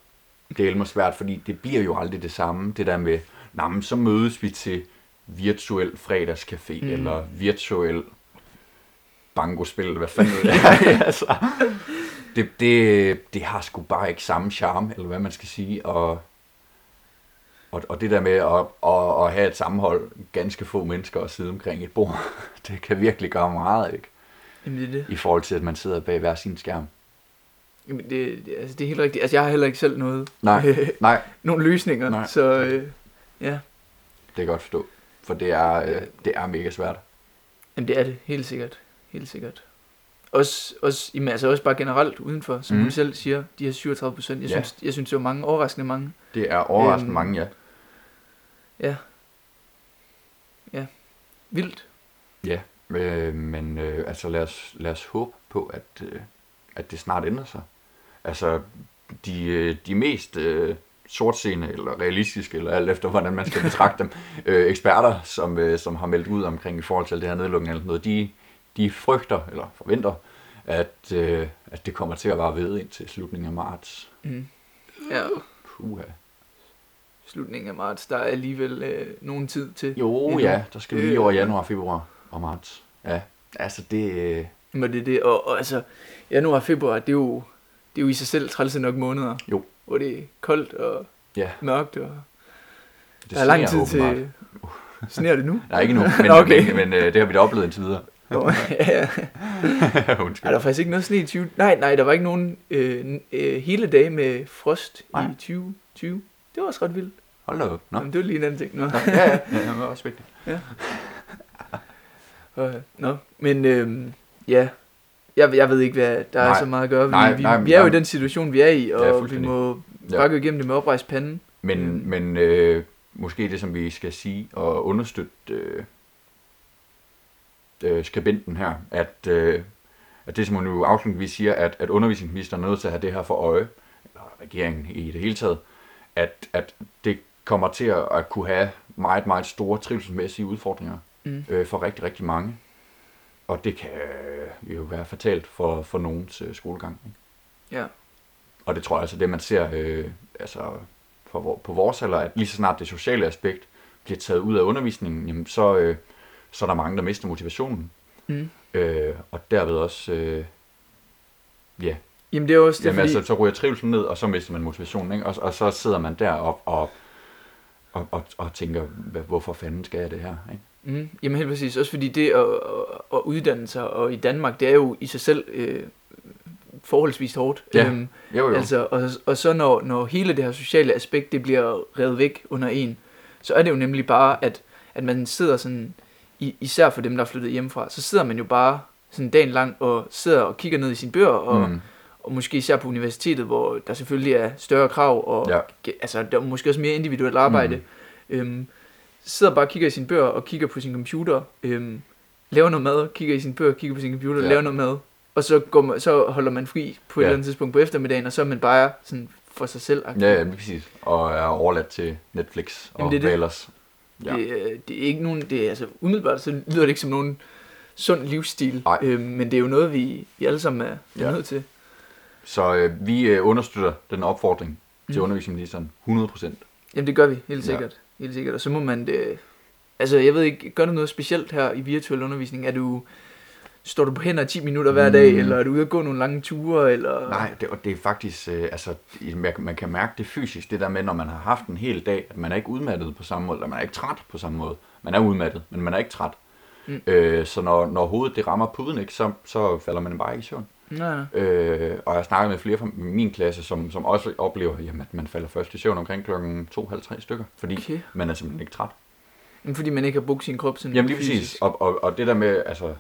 det er svært, fordi det bliver jo aldrig det samme, det der med, nah, men så mødes vi til virtuel fredagscafé, Mm. eller virtuel bangospil, eller hvad fanden det er. altså, det, det, det har sgu bare ikke samme charme, eller hvad man skal sige, og, og, og det der med at, at, at have et sammenhold, ganske få mennesker og sidde omkring et bord, det kan virkelig gøre meget, ikke? Jamen, det er det. I forhold til, at man sidder bag hver sin skærm. Jamen, det, det, altså, det er helt rigtigt. Altså, jeg har heller ikke selv noget, Nej, nej, nogle løsninger, Nej. så øh, ja. det kan jeg godt forstå. For det er, øh, det er mega svært. Jamen, det er det, helt sikkert. Helt sikkert. Også, også, jamen, altså også bare generelt udenfor, som mm. Du selv siger, de her 37 procent. Jeg, Ja. synes, jeg synes, det var mange, overraskende mange. Det er overraskende Øhm, mange, ja. Ja. Ja. Vildt. Ja, øh, men øh, altså lad os, lad os håbe på, at, øh, at det snart ændrer sig. Altså, de, øh, de mest øh, sortseende, eller realistiske, eller alt efter, hvordan man skal betragte dem, øh, eksperter, som, øh, som har meldt ud omkring i forhold til det her nedlukning eller noget, de, de frygter, eller forventer, at, øh, at det kommer til at vare ved indtil slutningen af marts. Mm. Ja, Puha. Slutningen af marts, der er alligevel øh, nogen tid til. Jo, endnu. ja, der skal vi lige Øh. over januar, februar og marts. Ja, altså det... Øh, Men det er det, og, og altså, januar og februar, det er jo, det er jo i sig selv trælse nok måneder. Jo. Hvor det er koldt og ja, mørkt, og det der er lang tid åbenbart. til... Sneer det nu? Nej, ikke nu, men, okay. men, men øh, det har vi da oplevet indtil videre. Nå, ja. Undskyld. Er der faktisk ikke noget sne i 20? Nej, nej, der var ikke nogen øh, øh, hele dage med frost Nej. i 2020. Det var også ret vildt. Hold da op. Nå. Men det var lige en anden ting. Nå. Nå, ja, ja, ja, det var også vigtigt. Øh, Nå, men øh, ja, jeg, jeg ved ikke, hvad der er Nej. så meget at gøre. Vi, Nej, vi, nej, vi er jo i den situation, vi er i, Ja, og vi fuldstændig. må Ja. bare gå igennem det med oprejst pande. Men, Mm. men øh, måske det, som vi skal sige og understøtte øh, øh, skribenten her, at, øh, at det, som hun jo afslutningsvis siger, at, at undervisningsministeren er nødt til at have det her for øje, eller regeringen i det hele taget, at, at det kommer til at, at kunne have meget, meget store trivselsmæssige udfordringer Mm. øh, for rigtig, rigtig mange. Og det kan øh, jo være fatalt for, for nogens øh, skolegang. Ikke? Ja. Og det tror jeg altså, det man ser øh, altså vor- på vores alder, at lige så snart det sociale aspekt bliver taget ud af undervisningen, jamen så, øh, så er der mange, der mister motivationen. Mm. Øh, og derved også, øh, ja, Jamen det er også det, jamen, fordi... altså, så ryger trivselen ned, og så mister man motivationen, ikke? Og, og så sidder man derop og, og, og, og tænker, "Hvad- hvorfor fanden skal jeg det her? Ikke? Mm, jamen helt præcis. Også fordi det at, at, uddanne sig, og i Danmark, det er jo i sig selv øh, forholdsvis hårdt. Ja. Øhm, Jo, jo. altså, og, og så når, når hele det her sociale aspekt, det bliver revet væk under en, så er det jo nemlig bare, at, at man sidder sådan, især for dem, der er flyttet hjemmefra, så sidder man jo bare sådan dagen lang og sidder og kigger ned i sine bøger, og, mm. Og måske især på universitetet, hvor der selvfølgelig er større krav, og Ja. altså, der er måske også mere individuelt arbejde. Mm. Øhm, sidder bare og kigger i sine bøger, og kigger på sin computer, øhm, laver noget mad, kigger i sine bøger, kigger på sin computer, Ja. ja. laver noget mad, og så, går man, så holder man fri på et Ja. eller andet tidspunkt på eftermiddagen, og så er man bare sådan for sig selv. Ja, ja, lige præcis. Og er overladt til Netflix og Jamen, det er det. ellers. Ja. Det, øh, det er ikke nogen, det er altså umiddelbart, så lyder det ikke som nogen sund livsstil, øhm, men det er jo noget, vi, vi alle sammen er, er Ja. nødt til. Så øh, vi øh, understøtter den opfordring til Mm. undervisningsministeren 100%. Jamen det gør vi, helt Ja. sikkert. Helt sikkert. Og så må man det... Altså, jeg ved ikke, gør du noget specielt her i virtuel undervisning? Er du... Står du på hænder 10 minutter hver dag, Mm. eller er du ude at gå nogle lange ture, eller... Nej, det, og det er faktisk, øh, altså, man kan mærke det fysisk, det der med, når man har haft en hel dag, at man er ikke udmattet på samme måde, eller man er ikke træt på samme måde. Man er udmattet, men man er ikke træt. Mm. Øh, så når, når hovedet det rammer puden, ikke, så, så falder man bare ikke i søvn. Nej. Øh, og jeg har snakket med flere fra min klasse, som, som også oplever, jamen, at man falder først i søvn omkring klokken 2-3 stykker, fordi Okay. man er simpelthen ikke træt. Fordi man ikke har brugt sin krop sådan Jamen lige fysisk. præcis. Og, og, og det der med, altså,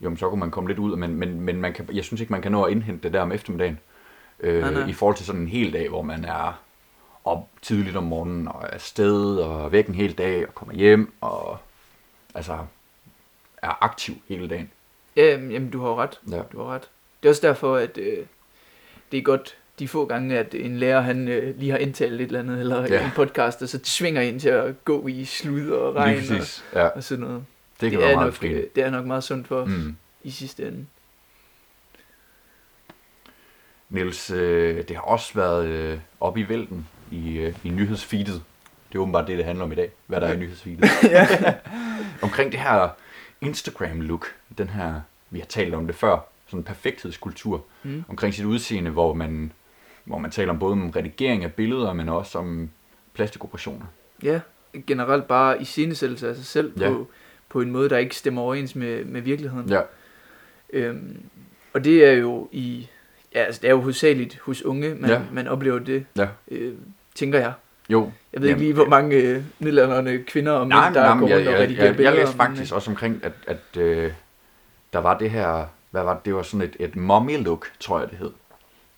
jo, så kunne man komme lidt ud, men, men, men man kan, jeg synes ikke, man kan nå at indhente det der om eftermiddagen. Øh, Nej, nej. I forhold til sådan en hel dag, hvor man er op tidligt om morgenen, og er afsted, og væk en hel dag, og kommer hjem, og altså er aktiv hele dagen. Ja, jamen, jamen, du har ret. Ja. Du har ret. Det er også derfor, at øh, det er godt de få gange, at en lærer han øh, lige har indtalt et eller andet, eller Ja. en podcast, og så tvinger en til at gå i slud og regn og. Ja, og sådan noget. det kan det, er nok, fint. øh, det er nok meget sundt for os mm. Mm. i sidste ende. Niels, øh, det har også været øh, op i vælten i, øh, i nyhedsfeedet Det er åbenbart det, det handler om i dag, hvad der er i nyhedsfeedet. Omkring det her Instagram-look, den her, vi har talt om det før, sådan en perfekthedskultur, Mm. omkring sit udseende, hvor man, hvor man taler om både om redigering af billeder, men også om plastikoperationer. Ja, generelt bare i scenesættelse af sig selv Ja. på, på en måde, der ikke stemmer overens med, med virkeligheden. Ja, Øhm, og det er jo i, ja, altså det er jo hovedsageligt hos unge, man, Ja. man oplever det, ja. øh, tænker jeg. Jo. Jeg ved ikke lige, hvor mange øh, middelalderne kvinder og mænd, Nej, der nej, går men jeg, rundt og jeg, redigerer jeg, jeg billeder. læste men, faktisk også omkring, at, at øh, der var det her, hvad var det, det var sådan et, et mommy-look, tror jeg det hed.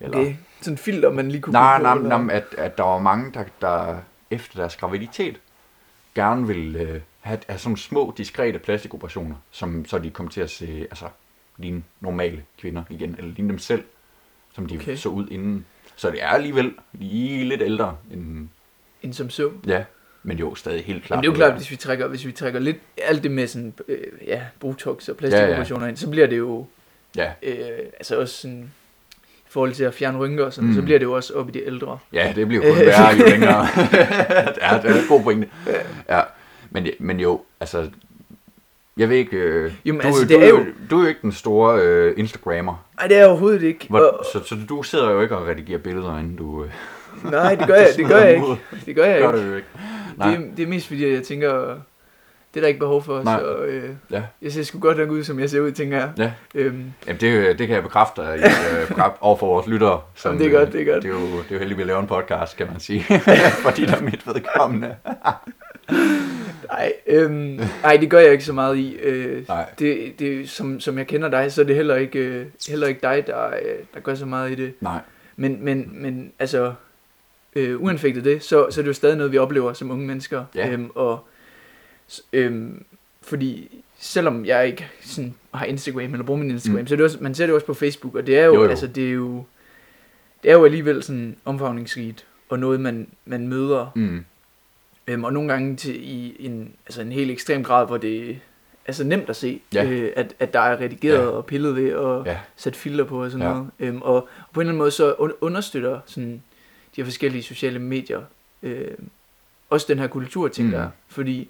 Eller, Okay, sådan en filter, man lige kunne nej, nej, eller- nej, at, at der var mange, der, der efter deres graviditet gerne ville øh, have, have sådan små, diskrete plastikoperationer, som så de kom til at se, altså, ligne normale kvinder igen, eller ligne dem selv, som de Okay. så ud inden. Så det er alligevel lige lidt ældre end, En som så. ja, men jo, stadig helt klart. Men det er jo klart, hvis vi trækker, hvis vi trækker lidt alt det med sådan, øh, ja, botox og plastikoperationer ind, så bliver det jo Ja, øh, altså også sådan, i forhold til at fjerne rynker sådan, Mm. så bliver det jo også op i de ældre. Ja, det bliver jo kun værre jo længere. ja, det er en god pointe. Ja, men, men jo, altså, jeg ved ikke, øh, Jo, men du, altså, du, det er jo- du er jo ikke den store øh, Instagrammer, Nej, det er jeg overhovedet ikke. Hvor, Og, så, så du sidder jo ikke og redigerer billeder, inden du... Øh, nej, det gør jeg, det gør jeg ikke. Det gør jeg Gør ikke. det jo ikke. Nej. Det, det er mest fordi, jeg tænker, det er der ikke behov for, Nej. så øh, Ja. jeg ser sgu godt nok ud, som jeg ser ud, tænker jeg. Ja. Øhm, Jamen, det, det kan jeg bekræfte dig øh, over for vores lyttere. Jamen, det er godt, det er godt. Det er jo, det er jo heldigt, at vi laver en podcast, kan man sige. Fordi der er mit vedkommende. nej, øhm, nej, det gør jeg ikke så meget i. Øh, Nej. det, det, som, som jeg kender dig, så er det heller ikke, øh, heller ikke dig, der, øh, der gør så meget i det. Nej. Men, men, men altså, øh, uanfægtet det, så, så er det jo stadig noget, vi oplever som unge mennesker. Ja. Øhm, og, øhm, fordi selvom jeg ikke sådan, har Instagram eller bruger min Instagram, Mm. så er det også, man ser det også på Facebook, og det er jo, Jo, jo. altså det er jo, det er jo alligevel sådan omfavningsrigt, og noget man, man møder, Mm. øhm, og nogle gange til, i en, altså en helt ekstrem grad, hvor det altså nemt at se, Ja. øh, at, at der er redigeret Ja. og pillet ved, og Ja. sætte filter på og sådan Ja. noget. Øhm, og, og på en eller anden måde så un- understøtter sådan de her forskellige sociale medier øh, også den her kultur, tænker Mm. jeg. Fordi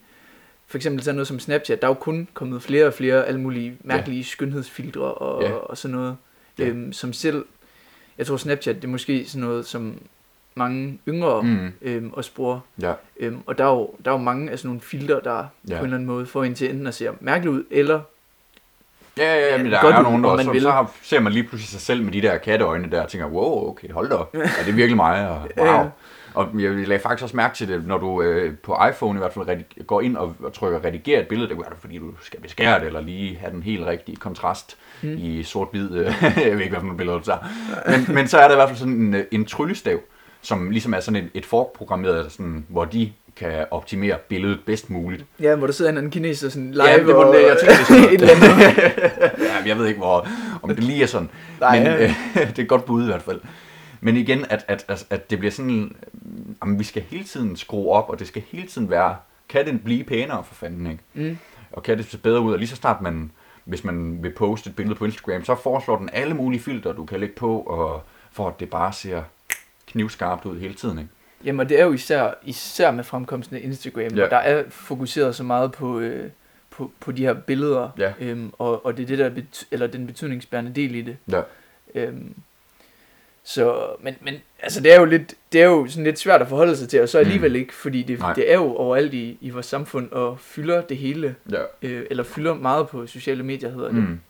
for eksempel sådan noget som Snapchat, der er jo kun kommet flere og flere alle mulige mærkelige ja. skønhedsfiltre og, Ja. og sådan noget. Ja. Øhm, som selv, jeg tror Snapchat, det er måske sådan noget, som mange yngre mm. Øhm, også bruger. Ja. Øhm, og der er, jo, der er jo mange af sådan nogle filtre, der ja. På en eller anden måde får en til enten at se mærkeligt ud, eller Ja, ja, ja, men der Godt er nogen, der man så, vil. så har, ser man lige pludselig sig selv med de der katteøjne der, og tænker, wow, okay, hold da op. Er det virkelig mig? Og, wow. Ja. Og jeg lagde faktisk også mærke til det, når du øh, på iPhone i hvert fald redig- går ind og, og trykker redigere et billede, det gør du, fordi du skal beskære det, eller lige have den helt rigtige kontrast Mm. i sort-hvid. Øh, jeg ved ikke, hvad for nogle billeder du tager. Men, men så er der i hvert fald sådan en, øh, en tryllestav, som ligesom er sådan et, et forprogrammeret, sådan, hvor de kan optimere billedet bedst muligt. ja, hvor der sidder en anden kineser sådan live Ja, det var og jeg tænkte, det sådan et eller andet. ja, jeg ved ikke, hvor, om det lige er sådan. Nej, men ja. øh, det er et godt bud i hvert fald. Men igen, at, at, at, at det bliver sådan, at vi skal hele tiden skrue op, og det skal hele tiden være, kan den blive pænere for fanden, ikke? Mm. Og kan det se bedre ud, og lige så snart man, hvis man vil poste et billede på Instagram, så foreslår den alle mulige filtre, du kan lægge på, og for at det bare ser knivskarpt ud hele tiden, ikke? Jamen, og det er jo især, især med fremkomsten af Instagram, Ja. ja. der er fokuseret så meget på, øh, på, på de her billeder, Ja. øhm, og, og det er det, der er eller den betydningsbærende del i det. Ja. Øhm, så, men, men altså, det er jo lidt, det er jo sådan lidt svært at forholde sig til, og så alligevel Mm. ikke, fordi det, Nej. det er jo overalt i, i vores samfund, og fylder det hele, Ja. øh, eller fylder meget på sociale medier, hedder det. Mm.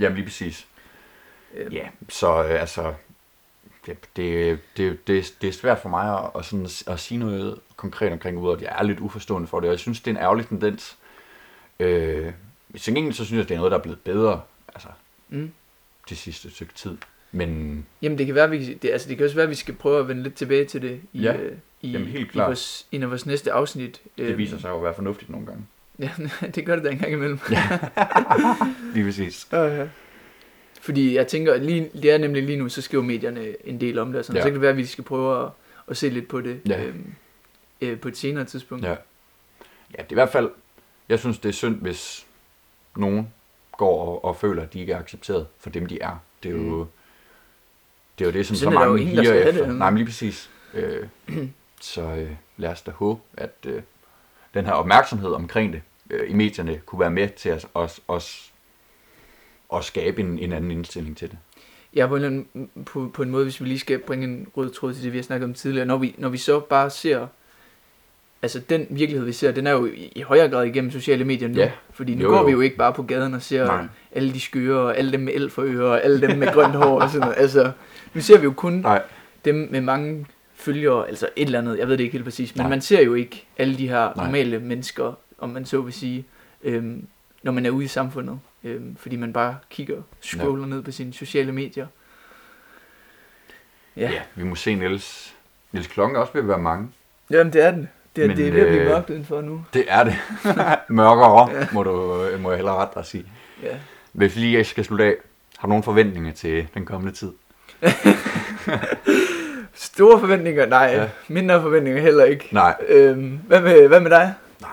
Jamen lige præcis. Øhm, Ja, så øh, altså, det, det, det, det, det er svært for mig at, at, sådan, at sige noget konkret omkring ud, at jeg er lidt uforstående for det, og jeg synes, det er en ærgerlig tendens. Øh, til gengæld så synes jeg, det er noget, der er blevet bedre altså, Mm. de sidste stykke tid. Men Jamen det kan være, vi, det, altså det kan også være, at vi skal prøve at vende lidt tilbage til det i, Ja, øh, i, jamen helt i klart. vores, en af vores næste afsnit. det Øhm, viser sig jo at være fornuftigt nogle gange. Ja, det gør det da en gang imellem. Lige præcis. Ja. Fordi jeg tænker, at lige, det er nemlig lige nu, så skriver medierne en del om det, og sådan, Ja. ja. så kan det være, at vi skal prøve at, at se lidt på det Ja. øhm, øh, på et senere tidspunkt. Ja. Ja, det er i hvert fald, jeg synes, det er synd, hvis nogen går og, og føler, at de ikke er accepteret for dem, de er. Det er jo, Mm. Det, er jo det som så mange higer efter. det. Nej, men lige præcis. Øh, så øh, lad os da håbe, at øh, den her opmærksomhed omkring det øh, i medierne kunne være med til at, os, os, at skabe en, en anden indstilling til det. Ja, på en, anden, på, på en måde, hvis vi lige skal bringe en rød tråd til det, vi har snakket om tidligere. Når vi, når vi så bare ser, altså den virkelighed, vi ser, den er jo i, i højere grad igennem sociale medier nu. Ja. Fordi nu Jo, går jo. vi jo ikke bare på gaden og ser Nej. alle de skøre, og alle dem med el for ører, og alle dem med grønt hår og sådan noget. Altså, nu ser vi jo kun Nej. dem med mange følgere, altså et eller andet, jeg ved det ikke helt præcis, men Nej. man ser jo ikke alle de her Nej. normale mennesker, om man så vil sige, øhm, når man er ude i samfundet, øhm, fordi man bare kigger, scroller ned på sine sociale medier. Ja, ja. Vi må se Niels. Niels klokken også at være mange. Jamen det er den. Det er, Men, det er ved at blive øh, mørkt udenfor nu. Det er det. Mørkere, ja. må, du, må jeg hellere ret dig sige. Ja. Hvis vi lige skal slutte af, har du nogle forventninger til den kommende tid? Store forventninger? Nej. Ja. Mindre forventninger heller ikke. Nej. Øhm, hvad, med, hvad med dig? Nej.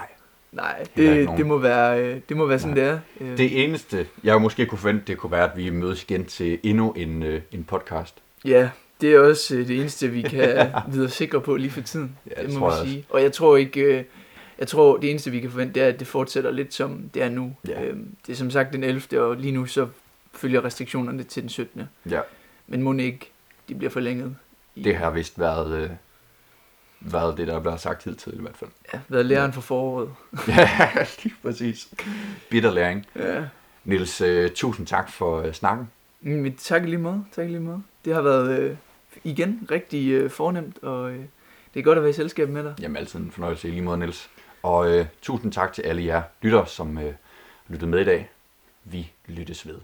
Nej, det, det må være, øh, det må være sådan, Nej. det er. Øh, Det eneste, jeg måske kunne forvente, det kunne være, at vi mødes igen til endnu en, øh, en podcast. Ja, det er også øh, det eneste, vi kan videre sikre på lige for tiden. Ja, det det må man også. sige. Og jeg tror ikke, øh, jeg tror det eneste, vi kan forvente, det er, at det fortsætter lidt som det er nu. Ja. Øhm, det er som sagt den 11. og lige nu så følger restriktionerne til den 17. Ja. Men må ikke, de bliver forlænget. I, Det har vist været, øh, været det, der er blevet sagt hidtil i hvert fald. Ja, været læreren for foråret. ja, lige præcis. Bitter læring. Ja. Niels, øh, tusind tak for øh, snakken. Mm, Men tak lige måde, tak lige måde. Det har været øh, igen rigtig øh, fornemt, og øh, det er godt at være i selskab med dig. Jamen altid en fornøjelse i lige måde, Niels. Og øh, tusind tak til alle jer lyttere, som øh, lyttede med i dag. Vi lyttes ved.